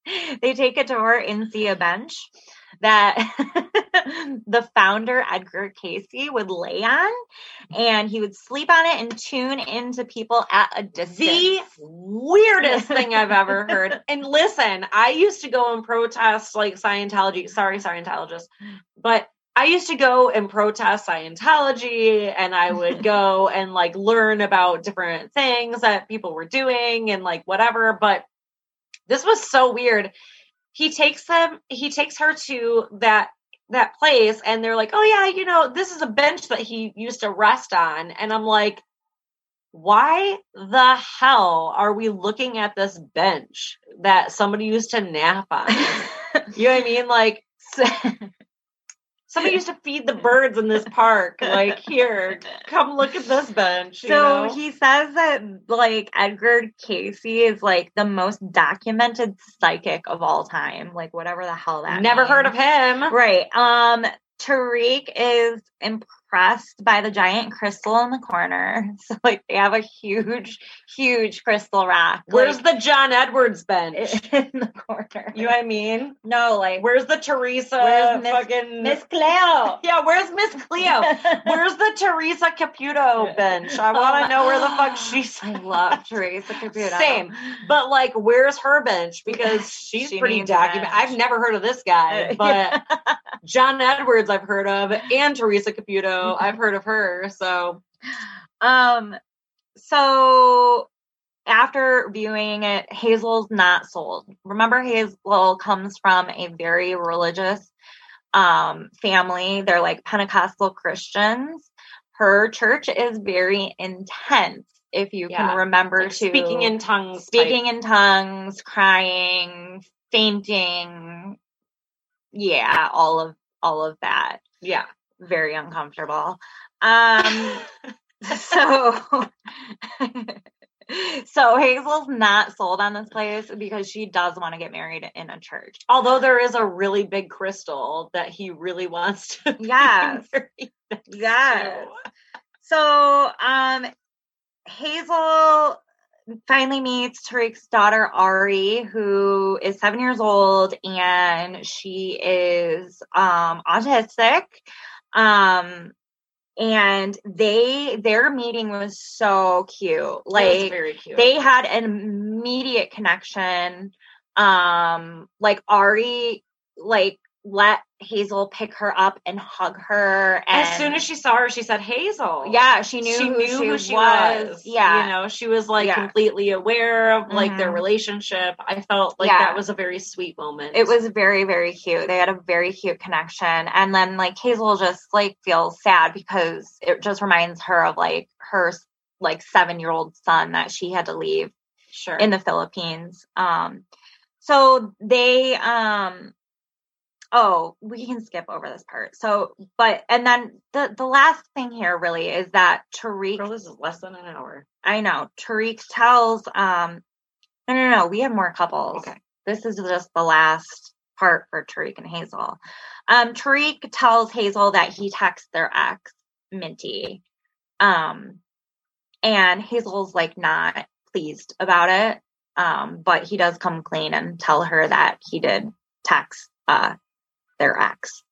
they take a tour and see a bench that the founder Edgar Cayce would lay on, and he would sleep on it and tune into people at a distance. The weirdest thing I've ever heard. And listen, I used to go and protest like Scientology. Sorry, Scientologists, but I used to go and protest Scientology and I would go and like learn about different things that people were doing and like whatever. But this was so weird. He takes them, he takes her to that that place and they're like, "Oh yeah, you know, this is a bench that he used to rest on." And I'm like, "Why the hell are we looking at this bench that somebody used to nap on?" you know what I mean? Like somebody used to feed the birds in this park. Like, here, come look at this bench. So know? he says that like Edgar Cayce is like the most documented psychic of all time. Like whatever the hell that never heard of him. Right. Um Tarik is impressed by the giant crystal in the corner. So like they have a huge, huge crystal rock. Where's like, the John Edwards bench? in the corner? You know what I mean? no, like Where's the Teresa Where's Miss- fucking Miss Cleo. Yeah, where's Miss Cleo? Where's the Teresa Caputo bench? I want to um, Oh know where the fuck she's. I love Teresa Caputo. Same, but like, where's her bench? Because she's She pretty documented. I've never heard of this guy, uh, but John Edwards I've heard of, and Teresa Caputo I've heard of her. So Um, so after viewing it, Hazel's not sold. Remember, Hazel comes from a very religious um family. They're like Pentecostal Christians. Her church is very intense. If you Yeah, can remember like to speaking in tongues, speaking in tongues, crying, fainting, yeah, all of all of that. yeah. Very uncomfortable. Um so so Hazel's not sold on this place because she does want to get married in a church. Although there is a really big crystal that he really wants to. Yes. Yes. So um Hazel finally meets Tarik's daughter Ari, who is seven years old and she is um autistic. Um and they their meeting was so cute. Like very cute. they had an immediate connection. Um, like Ari, like let Hazel pick her up and hug her. And as soon as she saw her, she said Hazel. yeah, she knew she who, knew she, who she was. was. Yeah, you know, she was like Yeah. completely aware of like their Mhm. relationship. I felt like Yeah. that was a very sweet moment. it was very very cute. They had a very cute connection, and then like Hazel just like feels sad because it just reminds her of like her like seven year old son that she had to leave sure in the Philippines. Um, so they, um, oh, we can skip over this part. So, but and then the the last thing here really is that Tarik. Girl, this is less than an hour. I know Tarik tells. Um, no, no, no. We have more couples. Okay. This is just the last part for Tarik and Hazel. Um, Tarik tells Hazel that he texts their ex, Minty. Um, and Hazel's like not pleased about it. Um, but he does come clean and tell her that he did text uh their ex.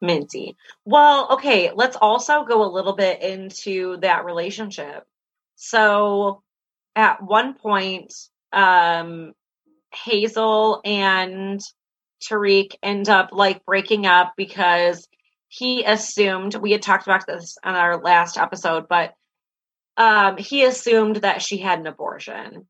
Minty. Well, okay, let's also go a little bit into that relationship. So at one point, um Hazel and Tarik end up like breaking up because he assumed we had talked about this on our last episode, but um he assumed that she had an abortion.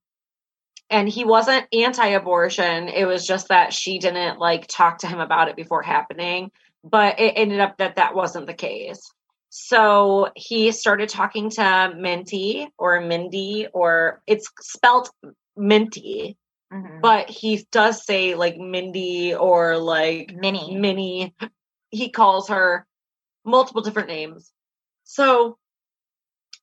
And he wasn't anti-abortion. It was just that she didn't like talk to him about it before happening but it ended up that that wasn't the case. So he started talking to Minty or Mindy, or it's spelt Minty, Mhm. but he does say like Mindy or like Minnie. Minnie. He calls her multiple different names. So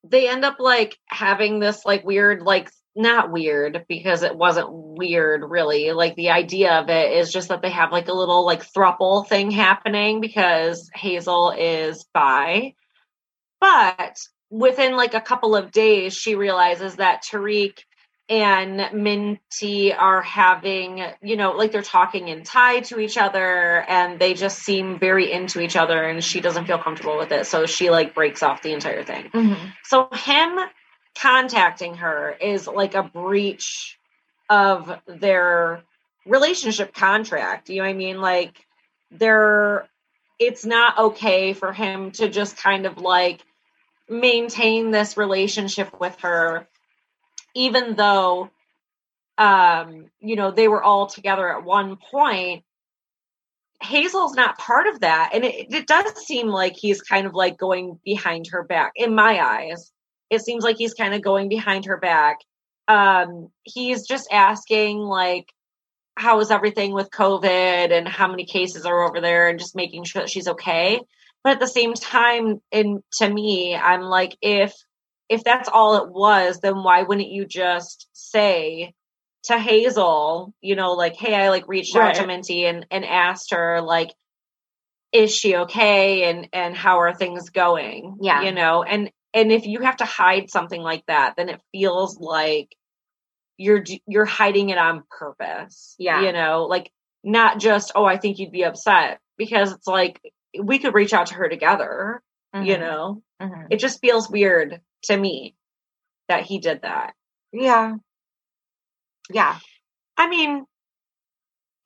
they end up like having this like weird, like not weird because it wasn't weird really. Like the idea of it is just that they have like a little like thruple thing happening because Hazel is bi. But within like a couple of days, she realizes that Tarik and Minty are having, you know, like they're talking in Thai to each other and they just seem very into each other and she doesn't feel comfortable with it. So she like breaks off the entire thing. Mm-hmm. So him contacting her is like a breach of their relationship contract. You know what I mean? Like they're it's not okay for him to just kind of like maintain this relationship with her even though um you know they were all together at one point hazel's not part of that and it, it does seem like he's kind of like going behind her back in my eyes it seems like he's kind of going behind her back. Um he's just asking like how is everything with covid and how many cases are over there and just making sure that she's okay. But at the same time and to me i'm like if if that's all it was then why wouldn't you just say to hazel you know like hey i like reached out to minty and and asked her like is she okay and and how are things going? Yeah. you know and and if you have to hide something like that then it feels like you're you're hiding it on purpose Yeah. you know like not just oh i think you'd be upset because it's like we could reach out to her together you Mhm. know Mhm. it just feels weird to me that he did that Yeah. Yeah. i mean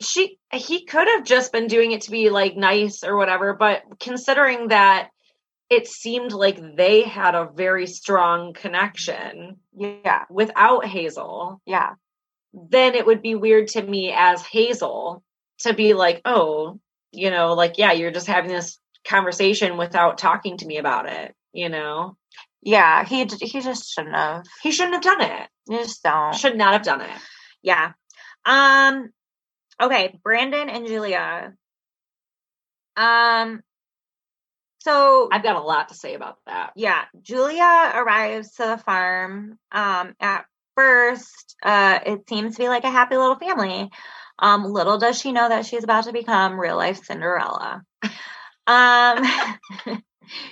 she he could have just been doing it to be like nice or whatever but considering that it seemed like they had a very strong connection Yeah. without hazel Yeah. then it would be weird to me as hazel to be like oh you know like yeah you're just having this conversation without talking to me about it you know Yeah. He he just shouldn't have. he shouldn't have done it You just don't. should not have done it Yeah. Um okay, Brandon and Julia. Um so i've got a lot to say about that yeah, Julia arrives to the farm. Um at first, uh it seems to be like a happy little family. Um little does she know that she's about to become real life Cinderella. Um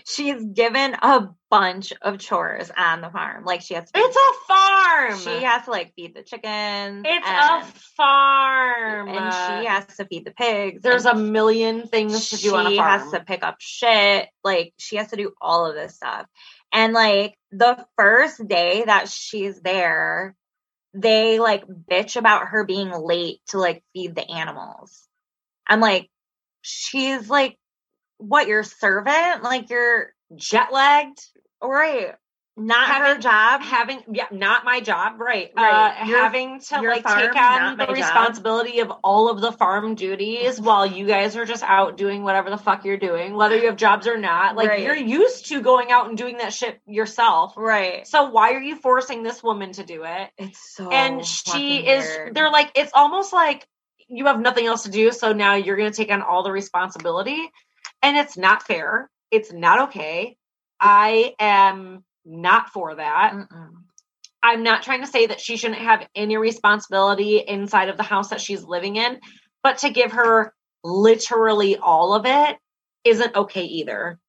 she's given a bunch of chores on the farm. Like she has to it's a farm she has to like feed the chickens. it's and- a farm and she has to feed the pigs. there's a million things to do on a she has to pick up shit. Like she has to do all of this stuff. And like the first day that she's there, they like bitch about her being late to like feed the animals. I'm like, she's like, what, your servant? Like you're jet lagged right. Not her job. having yeah not my job right, Right. Uh, Your- having to like farm, take on the job. responsibility of all of the farm duties while you guys are just out doing whatever the fuck you're doing whether you have jobs or not like Right. you're used to going out and doing that shit yourself Right. so why are you forcing this woman to do it It's so and she is weird. they're like it's almost like you have nothing else to do so now you're going to take on all the responsibility and it's not fair. It's not okay. I am not for that. Mm-mm. i'm not trying to say that she shouldn't have any responsibility inside of the house that she's living in but to give her literally all of it isn't okay either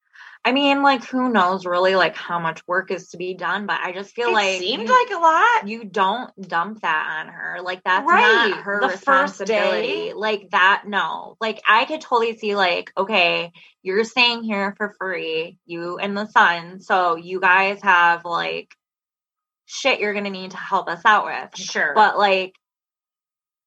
I mean, like, who knows really like how much work is to be done, but I just feel like it like seemed you, like a lot you don't dump that on her. Like that's Right. not her The first responsibility. day. Like that, no. Like I could totally see like, okay, you're staying here for free, you and the son, so you guys have like shit you're gonna need to help us out with. sure But like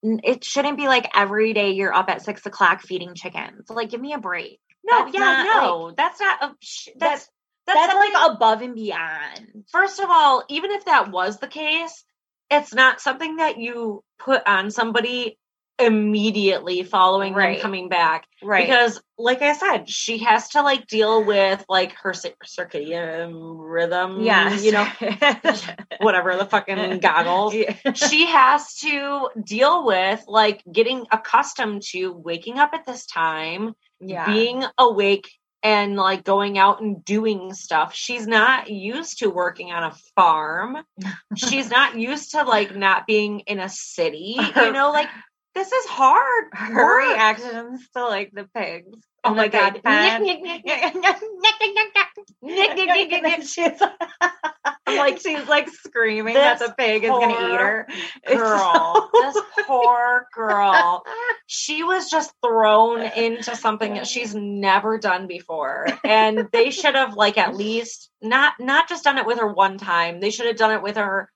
it shouldn't be like every day you're up at six o'clock feeding chickens. Like, give me a break. No that's yeah not, no that's not a sh- That's- that's that's, That's, something- like above and beyond. first of all, even if that was the case, it's not something that you put on somebody immediately following Right. them coming back. Right. Because, like I said, she has to like deal with like her circadian rhythm. yeah. you know, whatever the fucking goggles. she has to deal with like getting accustomed to waking up at this time, yeah. being awake and like going out and doing stuff. She's not used to working on a farm. She's not used to like not being in a city. You know, like this is hard. Her work." reactions to like the pigs. Oh my god. like, she's like screaming that this the pig is gonna eat her. Girl. so- this poor girl. She was just thrown into something that she's never done before. And they should have like at least not not just done it with her one time. They should have done it with her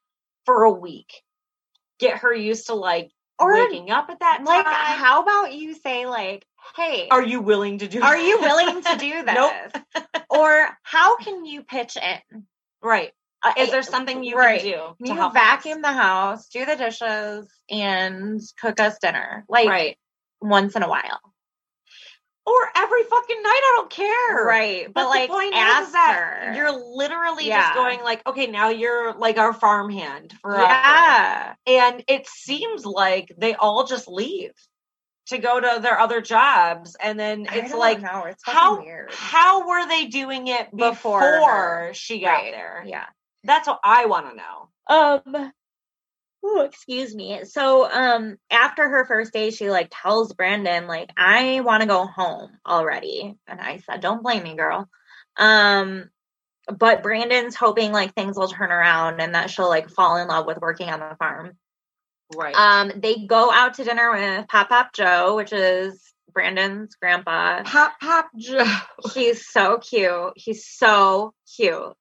for a week. Get her used to like Or waking up at that like, time. how about you say like, "Hey, are you willing to do are you willing to do this?" Nope. or how can you pitch in? Right. Uh, Is there something you right. can do Can to you help vacuum us? the house, do the dishes, and cook us dinner like right. once in a while? Or every fucking night, I don't care. Right, but, But, like the point is, is that her. you're literally Yeah. just going like, okay, now you're like our farmhand forever. yeah, And it seems like they all just leave to go to their other jobs. And then it's like, know. It's how weird. how were they doing it Before before, she got Right, there? Yeah. That's what I want to know. Um. Ooh, excuse me. So, um, after her first day, she like tells Brandon, like, I want to go home already. And I said, Don't blame me, girl. Um, but Brandon's hoping like things will turn around and that she'll like fall in love with working on the farm. Right. Um, they go out to dinner with Pop Pop Joe, which is Brandon's grandpa. pop pop Joe. He's so cute. He's so cute.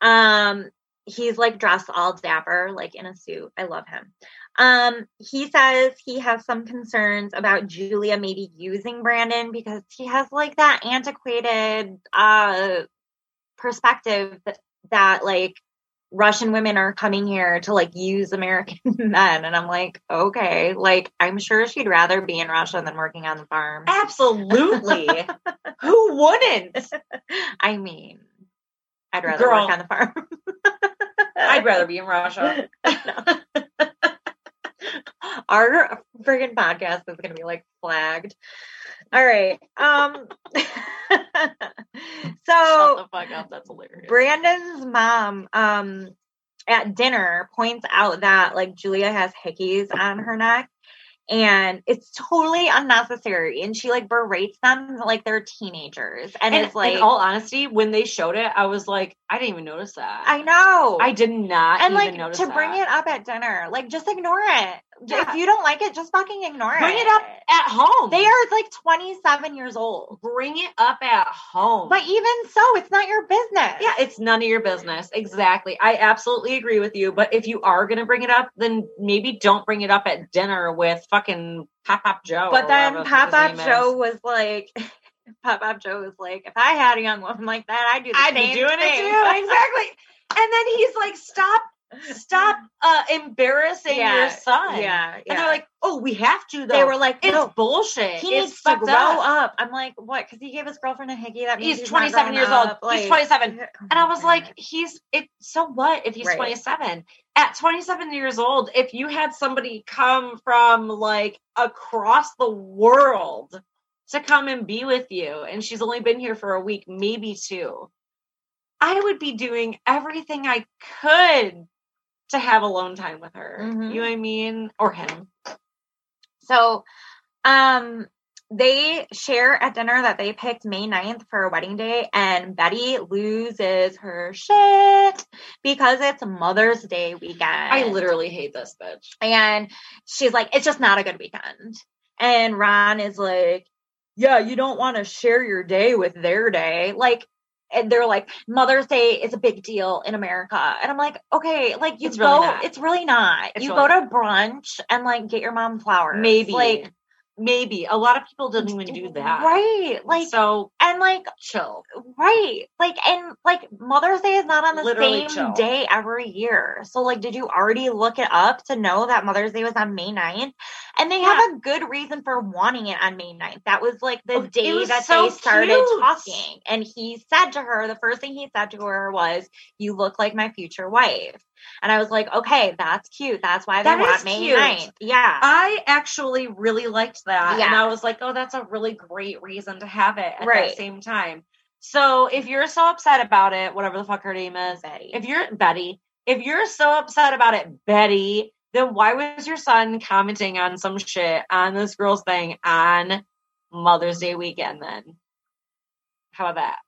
Um, he's like dressed all dapper, like in a suit. I love him. Um, he says he has some concerns about Julia maybe using Brandon because he has like that antiquated uh perspective that, that like Russian women are coming here to like use American men. And I'm like, okay, like I'm sure she'd rather be in Russia than working on the farm. Absolutely. Who wouldn't? I mean, I'd rather Girl. work on the farm. I'd rather be in Russia. Our friggin' podcast is gonna be like flagged. All right. Um Shut so the fuck up. That's hilarious. Brandon's mom um at dinner points out that like Julia has hickeys on her neck and it's totally unnecessary and she like berates them like they're teenagers and, and it's like in all honesty, when they showed it, I was like, I didn't even notice that. I know. I did not and even like to that. bring it up at dinner, like just ignore it. Yeah. If you don't like it, just fucking ignore it. Bring it up at home. They are like 27 years old. bring it up at home. But even so, it's not your business. yeah, it's none of your business. Exactly. I absolutely agree with you. But if you are going to bring it up, then maybe don't bring it up at dinner with fucking Pop Pop Joe. But then whatever the fuck Pop his Up is. Joe was like, Pop Up Joe was like, if I had a young woman like that, I'd do the I'd same be doing thing. it too. Exactly. And then he's like, stop, stop uh, embarrassing Yeah, your son. Yeah, yeah, And they're like, oh, we have to though. they were like, it's no, bullshit. he It's needs to grow up. up. I'm like, what? Because he gave his girlfriend a hickey. That means He's not 27 grown years old. up. He's 27. And I was like, he's it. So what if he's Right. 27? At 27 years old, if you had somebody come from like across the world to come and be with you, and she's only been here for a week, maybe two, I would be doing everything I could to have alone time with her. Mhm. You know what I mean? Or him. So, um, they share at dinner that they picked May 9th for a wedding day, and Betty loses her shit because it's Mother's Day weekend. I literally hate this bitch. and she's like, it's just not a good weekend. And Ron is like, yeah, you don't want to share your day with their day. Like, and they're like, Mother's Day is a big deal in America. And I'm like, okay, like you It's go, really it's really not. It's you really go to brunch and like get your mom flowers. Maybe. Like, maybe. A lot of people didn't even do that. Right. Like, so and like, chill. right. Like, and like Mother's Day is not on the Literally same chill. day every year. So, like, did you already look it up to know that Mother's Day was on May 9th? And they have a good reason for wanting it on May 9th. That was like the Oh, day that so they started cute. talking. And he said to her, the first thing he said to her was, You look like my future wife. And I was like, okay, that's cute. That's why they That want May cute. 9th. Yeah. I actually really liked that. And I was like, oh, that's a really great reason to have it at Right. that same time. So if you're so upset about it, whatever the fuck her name is, Betty. if you're Betty, if you're so upset about it, Betty, then why was your son commenting on some shit on this girl's thing on Mother's Day weekend then? How about that?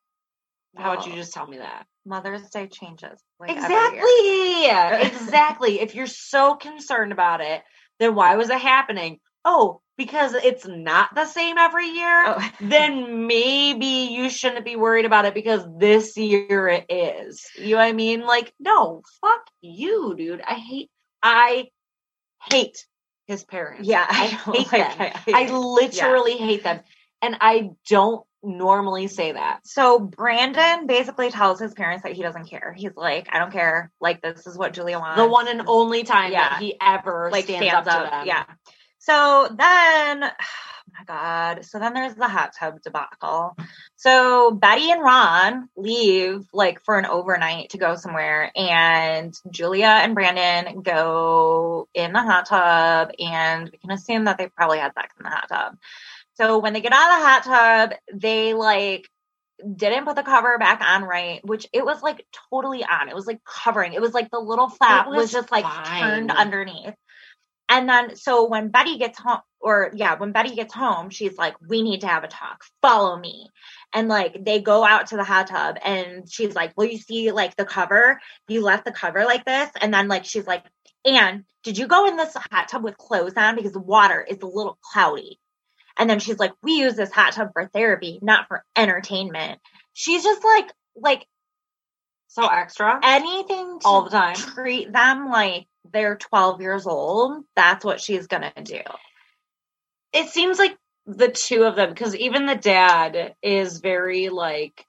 How would you just tell me that? Mother's Day changes. Like. Exactly. exactly. If you're so concerned about it, then why was it happening? Oh, because it's not the same every year. Oh. Then maybe you shouldn't be worried about it because this year it is. You know what I mean? Like, no, fuck you, dude. I hate I hate his parents. Yeah, I, hate like- them. I- I literally hate them. And I don't normally say that. So Brandon basically tells his parents that he doesn't care. He's like, I don't care. Like this is what Julia wants. The one and only time Yeah. that he ever like stands, stands, up, up. to them. Yeah. So then, oh my God. So then there's the hot tub debacle. So Betty and Ron leave like for an overnight to go somewhere, and Julia and Brandon go in the hot tub, and we can assume that they probably had sex in the hot tub. So when they get out of the hot tub, they like didn't put the cover back on right, which it was like totally on. It was like covering. It was like the little flap was, was just like turned underneath. And then so when Betty gets home or yeah, when Betty gets home, she's like, We need to have a talk. Follow me. And like they go out to the hot tub and she's like, Well, you see like the cover? You left the cover like this. And then like she's like, Anne, did you go in this hot tub with clothes on? Because the water is a little cloudy. And then she's like, We use this hot tub for therapy, not for entertainment. She's just like like So extra anything to all the time. treat them like they're 12 years old. That's what she's gonna do. It seems like the two of them, because even the dad is very like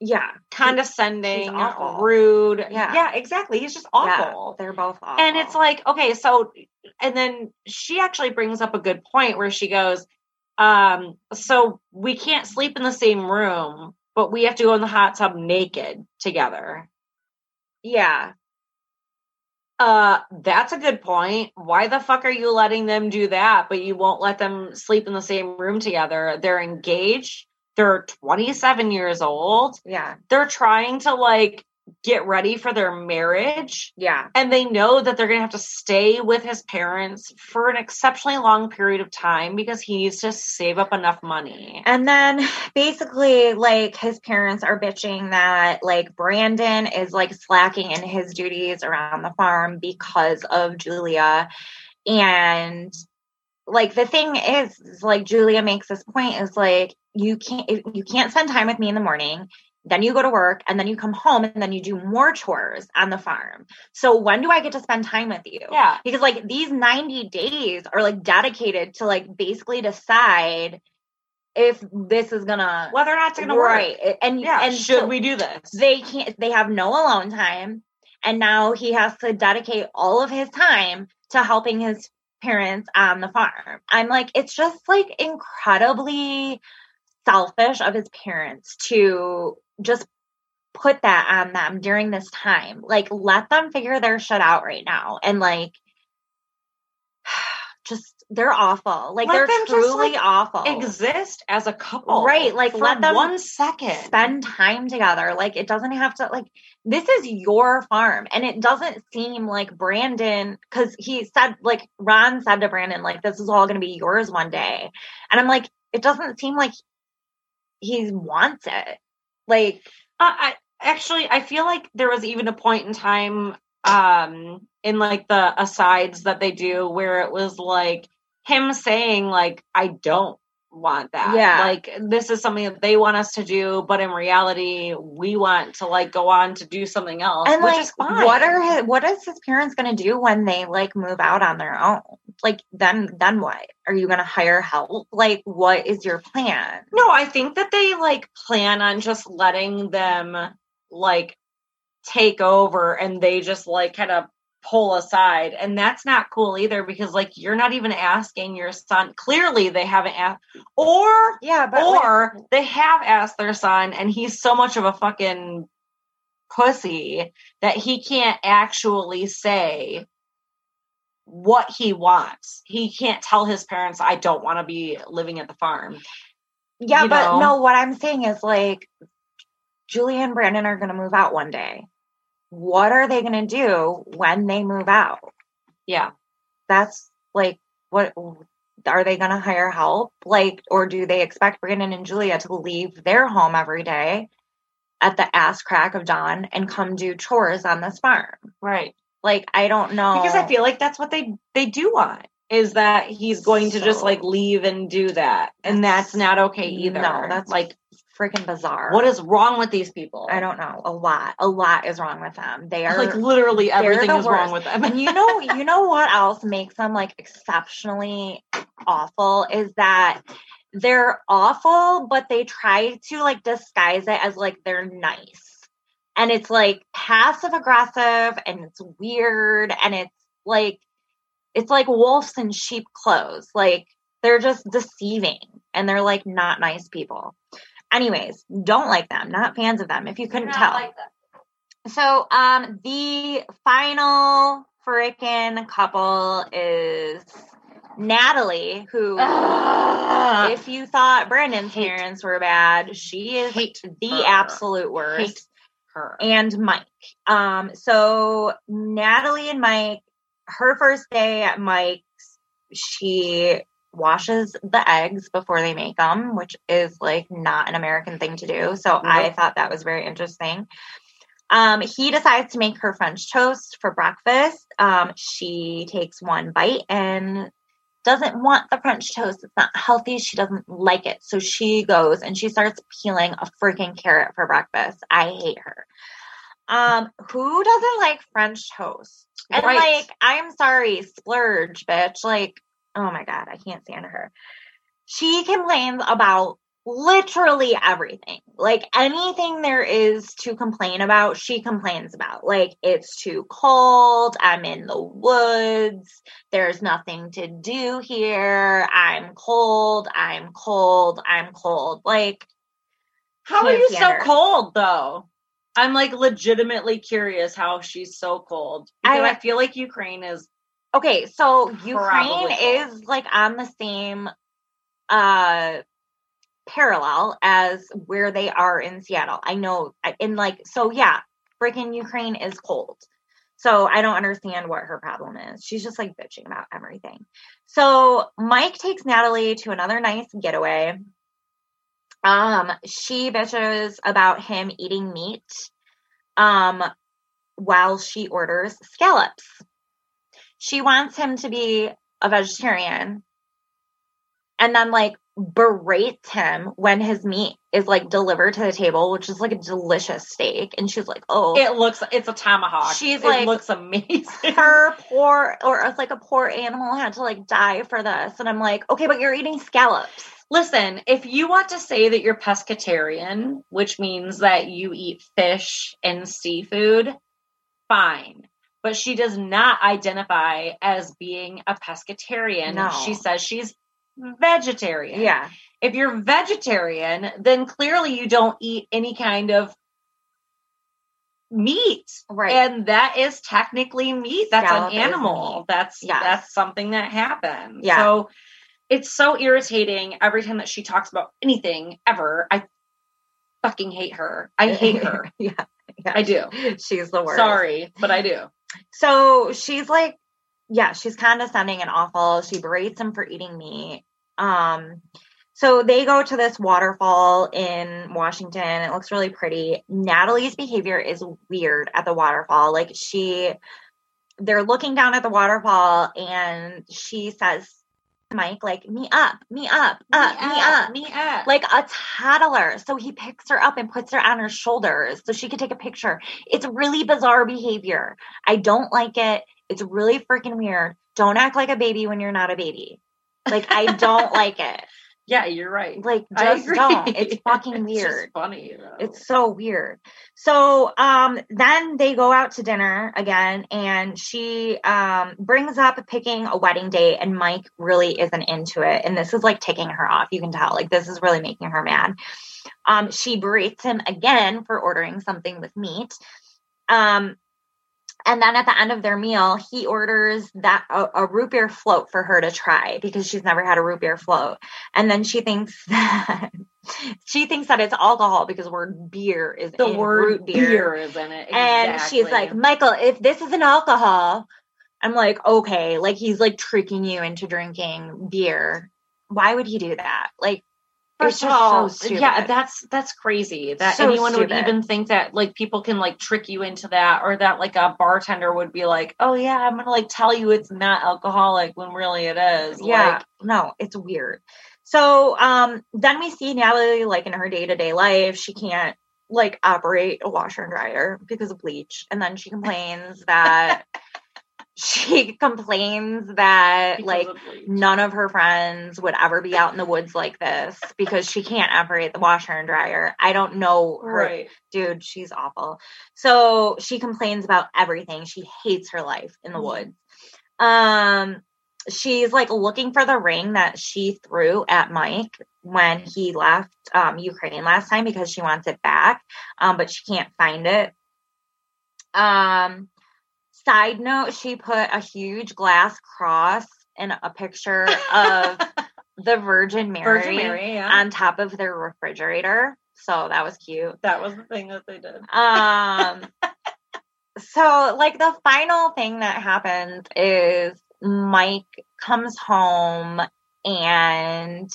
Yeah. condescending, rude. Yeah. yeah, exactly. He's just Yeah, awful. they're both awful. And it's like, okay, so and then she actually brings up a good point where she goes, um, so we can't sleep in the same room, but we have to go in the hot tub naked together. yeah. Uh, that's a good point. Why the fuck are you letting them do that, but you won't let them sleep in the same room together? They're engaged. They're 27 years old. Yeah. They're trying to like get ready for their marriage. Yeah. And they know that they're going to have to stay with his parents for an exceptionally long period of time because he needs to save up enough money. And then basically, like, his parents are bitching that, like, Brandon is, like, slacking in his duties around the farm because of Julia. And, like, the thing is, is, like, Julia makes this point is, like, you can't, you can't spend time with me in the morning. Then you go to work and then you come home and then you do more chores on the farm. So when do I get to spend time with you? Yeah. because like these 90 days are like dedicated to like basically decide if this is gonna Whether or not it's going to work. right and Yeah. and should so we do this? they can't they have no alone time and now he has to dedicate all of his time to helping his parents on the farm i'm like it's just like incredibly selfish of his parents to just put that on them during this time like let them figure their shit out right now and like just they're awful like Let they're truly like, awful Exist as a couple. Right, like, let them one second. spend time together. Like it doesn't have to like this is your farm and it doesn't seem like Brandon cuz he said like Ron said to Brandon like this is all going to be yours one day. And I'm like it doesn't seem like he wants it. Like Uh, I actually I feel like there was even a point in time um in like the asides that they do where it was like him saying like I don't want that. Yeah. Like this is something that they want us to do, but in reality we want to like go on to do something else. and which like is fine. what are his, what is his parents going to do when they like move out on their own? Like then then what? Are you going to hire help? Like what is your plan? No, I think that they like plan on just letting them like take over and they just like kind of pull aside. And that's not cool either because like you're not even asking your son. Clearly they haven't asked or Yeah, but or they have asked their son and he's so much of a fucking pussy that he can't actually say what he wants. He can't tell his parents I don't want to be living at the farm. Yeah, you but know? no, what I'm saying is like Julie and Brandon are going to move out one day. What are they going to do when they move out? Yeah. that's like what are they going to hire help? Like, or do they expect Brandon and Julia to leave their home every day at the ass crack of dawn and come do chores on this farm? Right. Like, I don't know. Because I feel like that's what they they do want is that he's going to just like leave and do that. And that's not okay either. No, that's like freaking bizarre. what is wrong with these people? I don't know. A lot. A lot is wrong with them. They are like literally everything is wrong with them. and you know, you know what else makes them like exceptionally awful is that they're awful, but they try to like disguise it as like they're nice. And it's like passive aggressive and it's weird and it's like it's like wolves in sheep clothes. Like they're just deceiving and they're like not nice people. Anyways, don't like them, not fans of them if you couldn't tell. So, um, the final freaking couple is Natalie, who, Ugh. if you thought Brandon's Hate. parents were bad, she is Hate the absolute worst. Hate her. And Mike. Um, so Natalie and Mike, her first day at Mike's, she washes the eggs before they make them, which is like not an American thing to do. So I thought that was very interesting. Um, he decides to make her French toast for breakfast. Um, she takes one bite and doesn't want the French toast. It's not healthy. She doesn't like it. So she goes and she starts peeling a freaking carrot for breakfast. I hate her. Um, who doesn't like French toast? And Right. like, I'm sorry, splurge, bitch. Like, oh my god, I can't stand her. She complains about literally everything. Like anything there is to complain about, she complains about. Like it's too cold, I'm in the woods, there's nothing to do here, I'm cold, I'm cold, I'm cold. Like How are you so cold though? I'm like legitimately curious how she's so cold. Because I- I, feel like Ukraine is okay, so Ukraine is like on the same uh parallel as where they are in Seattle. I know in like so yeah, freaking Ukraine is cold. So I don't understand what her problem is. She's just like bitching about everything. So Mike takes Natalie to another nice getaway. Um, she bitches about him eating meat um while she orders scallops. She wants him to be a vegetarian and then like berates him when his meat is like delivered to the table, which is like a delicious steak. And she's like, oh, it looks it's a tomahawk. She's it like- looks amazing. her poor, or it's like a poor animal had to like die for this. And I'm like, okay, but you're eating scallops. Listen, if you want to say that you're pescatarian, which means that you eat fish and seafood, fine. But she does not identify as being a pescatarian. No. She says she's vegetarian. Yeah. If you're vegetarian, then clearly you don't eat any kind of meat. Right. And that is technically meat. That's Scallop an animal. That's Yes. that's something that happens. Yeah. So it's so irritating every time that she talks about anything ever. I fucking hate her. I hate her. yeah. yeah. I do. She's the worst. Sorry, but I do. So she's like, yeah, she's condescending and awful. She berates him for eating meat. Um, so they go to this waterfall in Washington. It looks really pretty. Natalie's behavior is weird at the waterfall. Like she, they're looking down at the waterfall, and she says, "Mike, like me up, me up, up, me up." me up. like a toddler. So he picks her up and puts her on her shoulders so she could take a picture. It's really bizarre behavior. I don't like it. It's really freaking weird. Don't act like a baby when you're not a baby. Like I don't like it. yeah, you're right. Like just don't. It's fucking It's weird. funny. though. It's so weird. So um then they go out to dinner again and she um brings up picking a wedding date and Mike really isn't into it and this is like taking her off. You can tell like this is really making her mad. Um she berates him again for ordering something with meat. Um and then at the end of their meal, he orders that a, a root beer float for her to try because she's never had a root beer float. And then she thinks that she thinks that it's alcohol because the word beer is the in word root beer. beer. is in it. And she's like, Michael, if this is an alcohol, I'm like, okay, like he's like tricking you into drinking beer. Why would he do that? Like, First it's of all, so yeah, that's that's crazy that So anyone would even think that like people can like trick you into that, or that like a bartender would be like, "Oh yeah, I'm gonna like tell you it's not alcoholic when really it is." yeah, Like, no, it's weird. So um then we see Natalie like in her day to day life, she can't like operate a washer and dryer because of bleach, and then she complains that she complains that because like of none of her friends would ever be out in the woods like this because she can't operate the washer and dryer. I don't know her right. dude, she's awful. So she complains about everything. She hates her life in the Mhm. woods. Um she's like looking for the ring that she threw at Mike when he left um Ukraine last time because she wants it back. Um but she can't find it. Um side note, she put a huge glass cross and a picture of the Virgin Mary, Virgin Mary, yeah. on top of their refrigerator. So that was cute. that was the thing that they did. Um so like the final thing that happens is Mike comes home and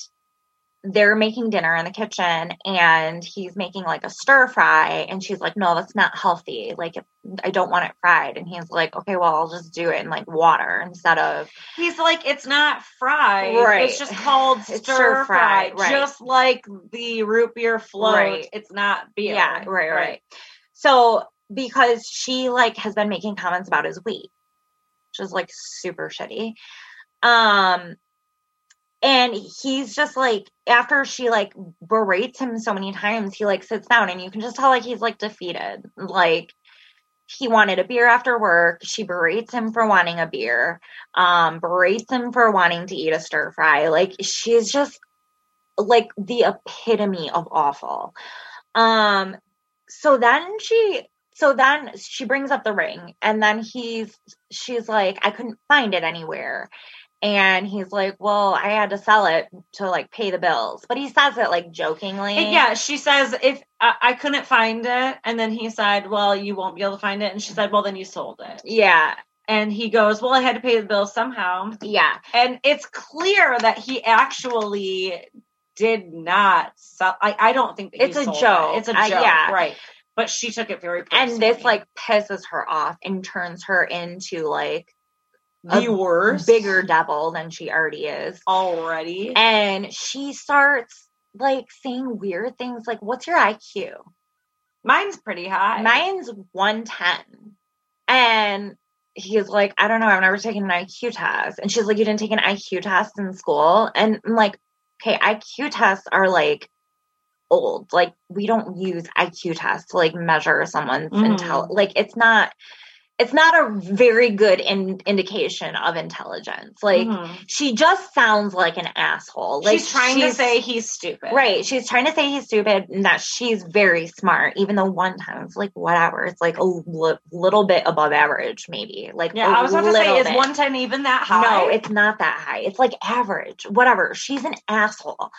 they're making dinner in the kitchen and he's making like a stir fry and she's like no that's not healthy like i don't want it fried and he's like okay well i'll just do it in like water instead of He's like, it's not fried. Right. It's just called It's stir fry, right. just like the root beer float. Right. It's not beer. Yeah, right, right, So because she like has been making comments about his weight, which is like super shitty. Um and he's just like after she like berates him so many times, he like sits down and you can just tell like he's like defeated. Like he wanted a beer after work. She berates him for wanting a beer. Um, berates him for wanting to eat a stir fry. Like she's just like the epitome of awful. Um, so then she, so then she brings up the ring, and then he's, she's like, I couldn't find it anywhere. And he's like, Well, I had to sell it to like pay the bills. But he says it like jokingly. And yeah, she says if I, I couldn't find it, and then he said, "Well, you won't be able to find it," and she said, "Well, then you sold it." Yeah. And he goes, "Well, I had to pay the bill somehow," Yeah. and it's clear that he actually did not sell. I, I don't think It's a sold it. joke. It's a Uh, joke, yeah. right? But she took it very personally. And this like pisses her off and turns her into like the worst, bigger devil than she already is. already. And she starts like saying weird things like, What's your IQ? Mine's pretty high. Mine's 110. And he's like, I don't know, I've never taken an IQ test. And she's like, You didn't take an IQ test in school? And I'm like, Okay, IQ tests are like old. Like, we don't use IQ tests to like measure someone's Mhm. intel. Like, it's not. It's not a very good in- indication of intelligence. Like Mhm. she just sounds like an asshole. Like she's trying to say he's stupid, Right. She's trying to say he's stupid and that she's very smart, even though one time it's like whatever. It's like a li- little bit above average, maybe. Like Yeah, I was about to say, is one ten even that high? No, it's not that high. It's like average, whatever. She's an asshole.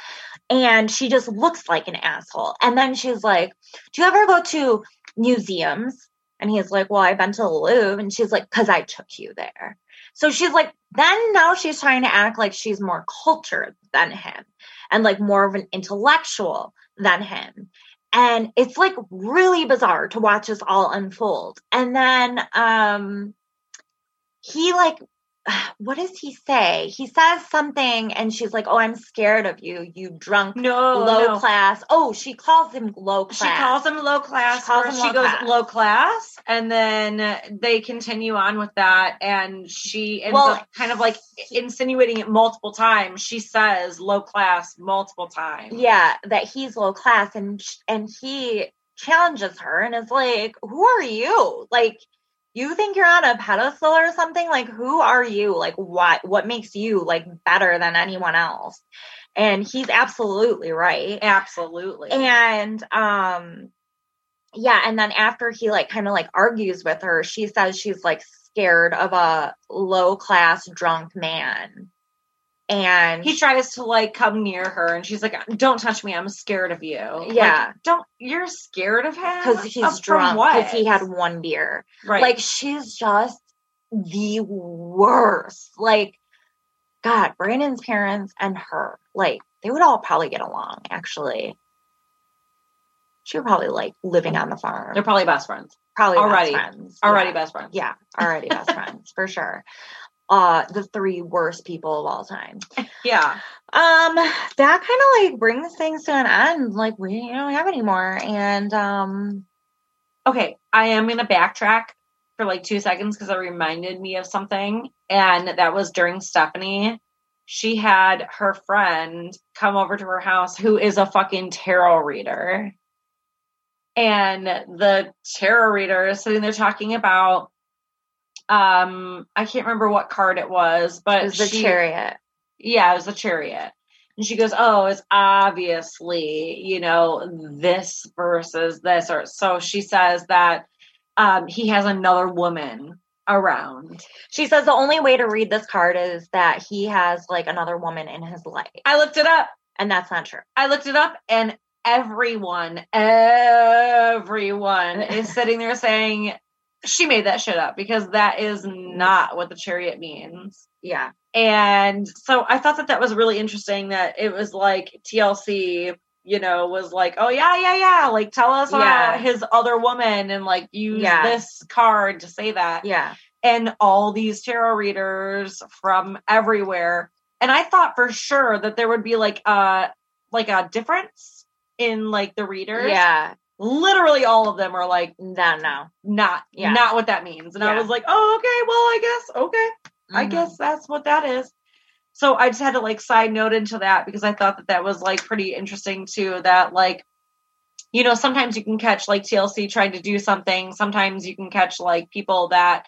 And she just looks like an asshole. And then she's like, Do you ever go to museums? And he's like, Well, I've been to the Louvre. And she's like, Because I took you there. So she's like, then now she's trying to act like she's more cultured than him and like more of an intellectual than him. And it's like really bizarre to watch this all unfold. And then um he like what does he say? He says something and she's like, "Oh, I'm scared of you, you drunk no low no. class." Oh, she calls him low class. She calls him low class. She calls him she low goes class. low class, and then they continue on with that, and she ends Well, up kind of like insinuating it multiple times. She says low class multiple times. yeah, that he's low class and and he challenges her and is like, "Who are you? Like you think you're on a pedestal or something? Like who are you? Like what what makes you like better than anyone else?" And he's absolutely right. absolutely. And um yeah, and then after he like kind of like argues with her, she says she's like scared of a low class drunk man. And he tries to like come near her, and she's like, "Don't touch me! I'm scared of you." Like, Yeah. don't. You're scared of him because he's drunk because he had one beer. right. Like she's just the worst. Like, God, Brandon's parents and her, like, they would all probably get along, actually. She would probably like living on the farm. They're probably best friends. probably already- best friends. Already Yeah. best friends. Yeah, already best friends for sure. Uh, the three worst people of all time. Yeah. Um, that kind of like brings things to an end. Like we don't have anymore, and um, Okay. I am going to backtrack for like two seconds because it reminded me of something. And that was during Stephanie. She had her friend come over to her house who is a fucking tarot reader. And the tarot reader is sitting there talking about um I can't remember what card it was, but it was the she- chariot. yeah, it was the chariot. And she goes, Oh, it's obviously, you know, this versus this. Or so she says that um he has another woman around. She says the only way to read this card is that he has like another woman in his life, I looked it up. and that's not true. I looked it up and everyone, everyone is sitting there saying she made that shit up because that is not what the chariot means. Yeah, And so I thought that that was really interesting that it was like TLC, you know, was like, oh, yeah, yeah, yeah. Like, tell us uh, Yeah. about his other woman and like use Yeah. this card to say that. yeah, And all these tarot readers from everywhere. And I thought for sure that there would be like a like a difference in like the readers. yeah. Literally all of them are like No, no. not Yeah. not what that means. And I was like, oh, okay, well, I guess, okay. I Mhm. guess that's what that is. So I just had to like side note into that because I thought that that was like pretty interesting too. That like, you know, sometimes you can catch like TLC trying to do something. Sometimes you can catch like people that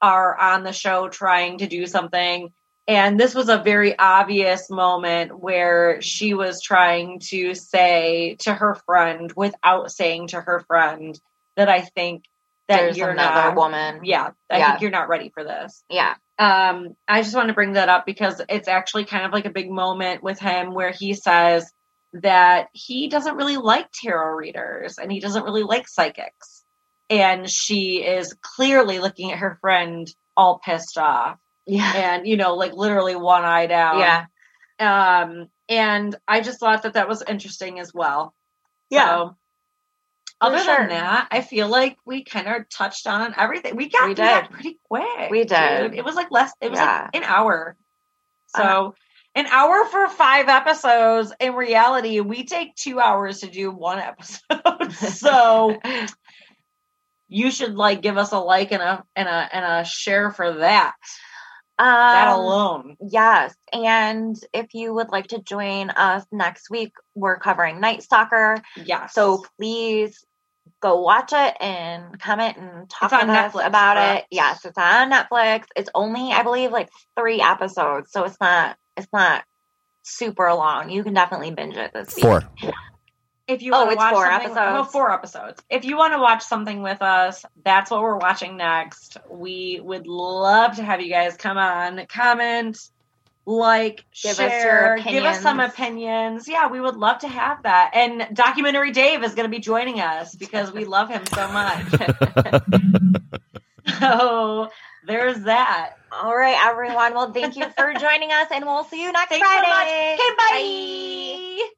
are on the show trying to do something. And this was a very obvious moment where she was trying to say to her friend without saying to her friend that I think that There's you're another not woman. yeah, I Yeah. think you're not ready for this. Yeah, Um, I just want to bring that up because it's actually kind of like a big moment with him where he says that he doesn't really like tarot readers and he doesn't really like psychics. And she is clearly looking at her friend all pissed off yeah, and, you know, like literally one eye down. yeah. Um, and I just thought that that was interesting as well. Yeah. So, other sure. than that, I feel like we kind of touched on everything. We got We did. pretty quick. We did. dude. It was like less. It was Yeah. like an hour. So. Uh-huh. An hour for five episodes. In reality, we take two hours to do one episode. so you should like give us a like and a and a and a share for that. That Um, alone. Yes. And if you would like to join us next week, we're covering Night Stalker. Yes. So please go watch it and comment and talk on us Netflix, about correct? it. Yes, it's on Netflix. It's only, I believe, like three episodes. So it's not it's not super long. You can definitely binge it this week. Four. If you Oh, want to watch four episodes? four episodes. If you want to watch something with us, that's what we're watching next. We would love to have you guys come on, comment, like, Give us your share, give us some opinions. Yeah, we would love to have that. And documentary Dave is going to be joining us because we love him so much. so there's that. All right, everyone. Well, thank you for joining us, and we'll see you next Thanks so. Friday. Okay, bye.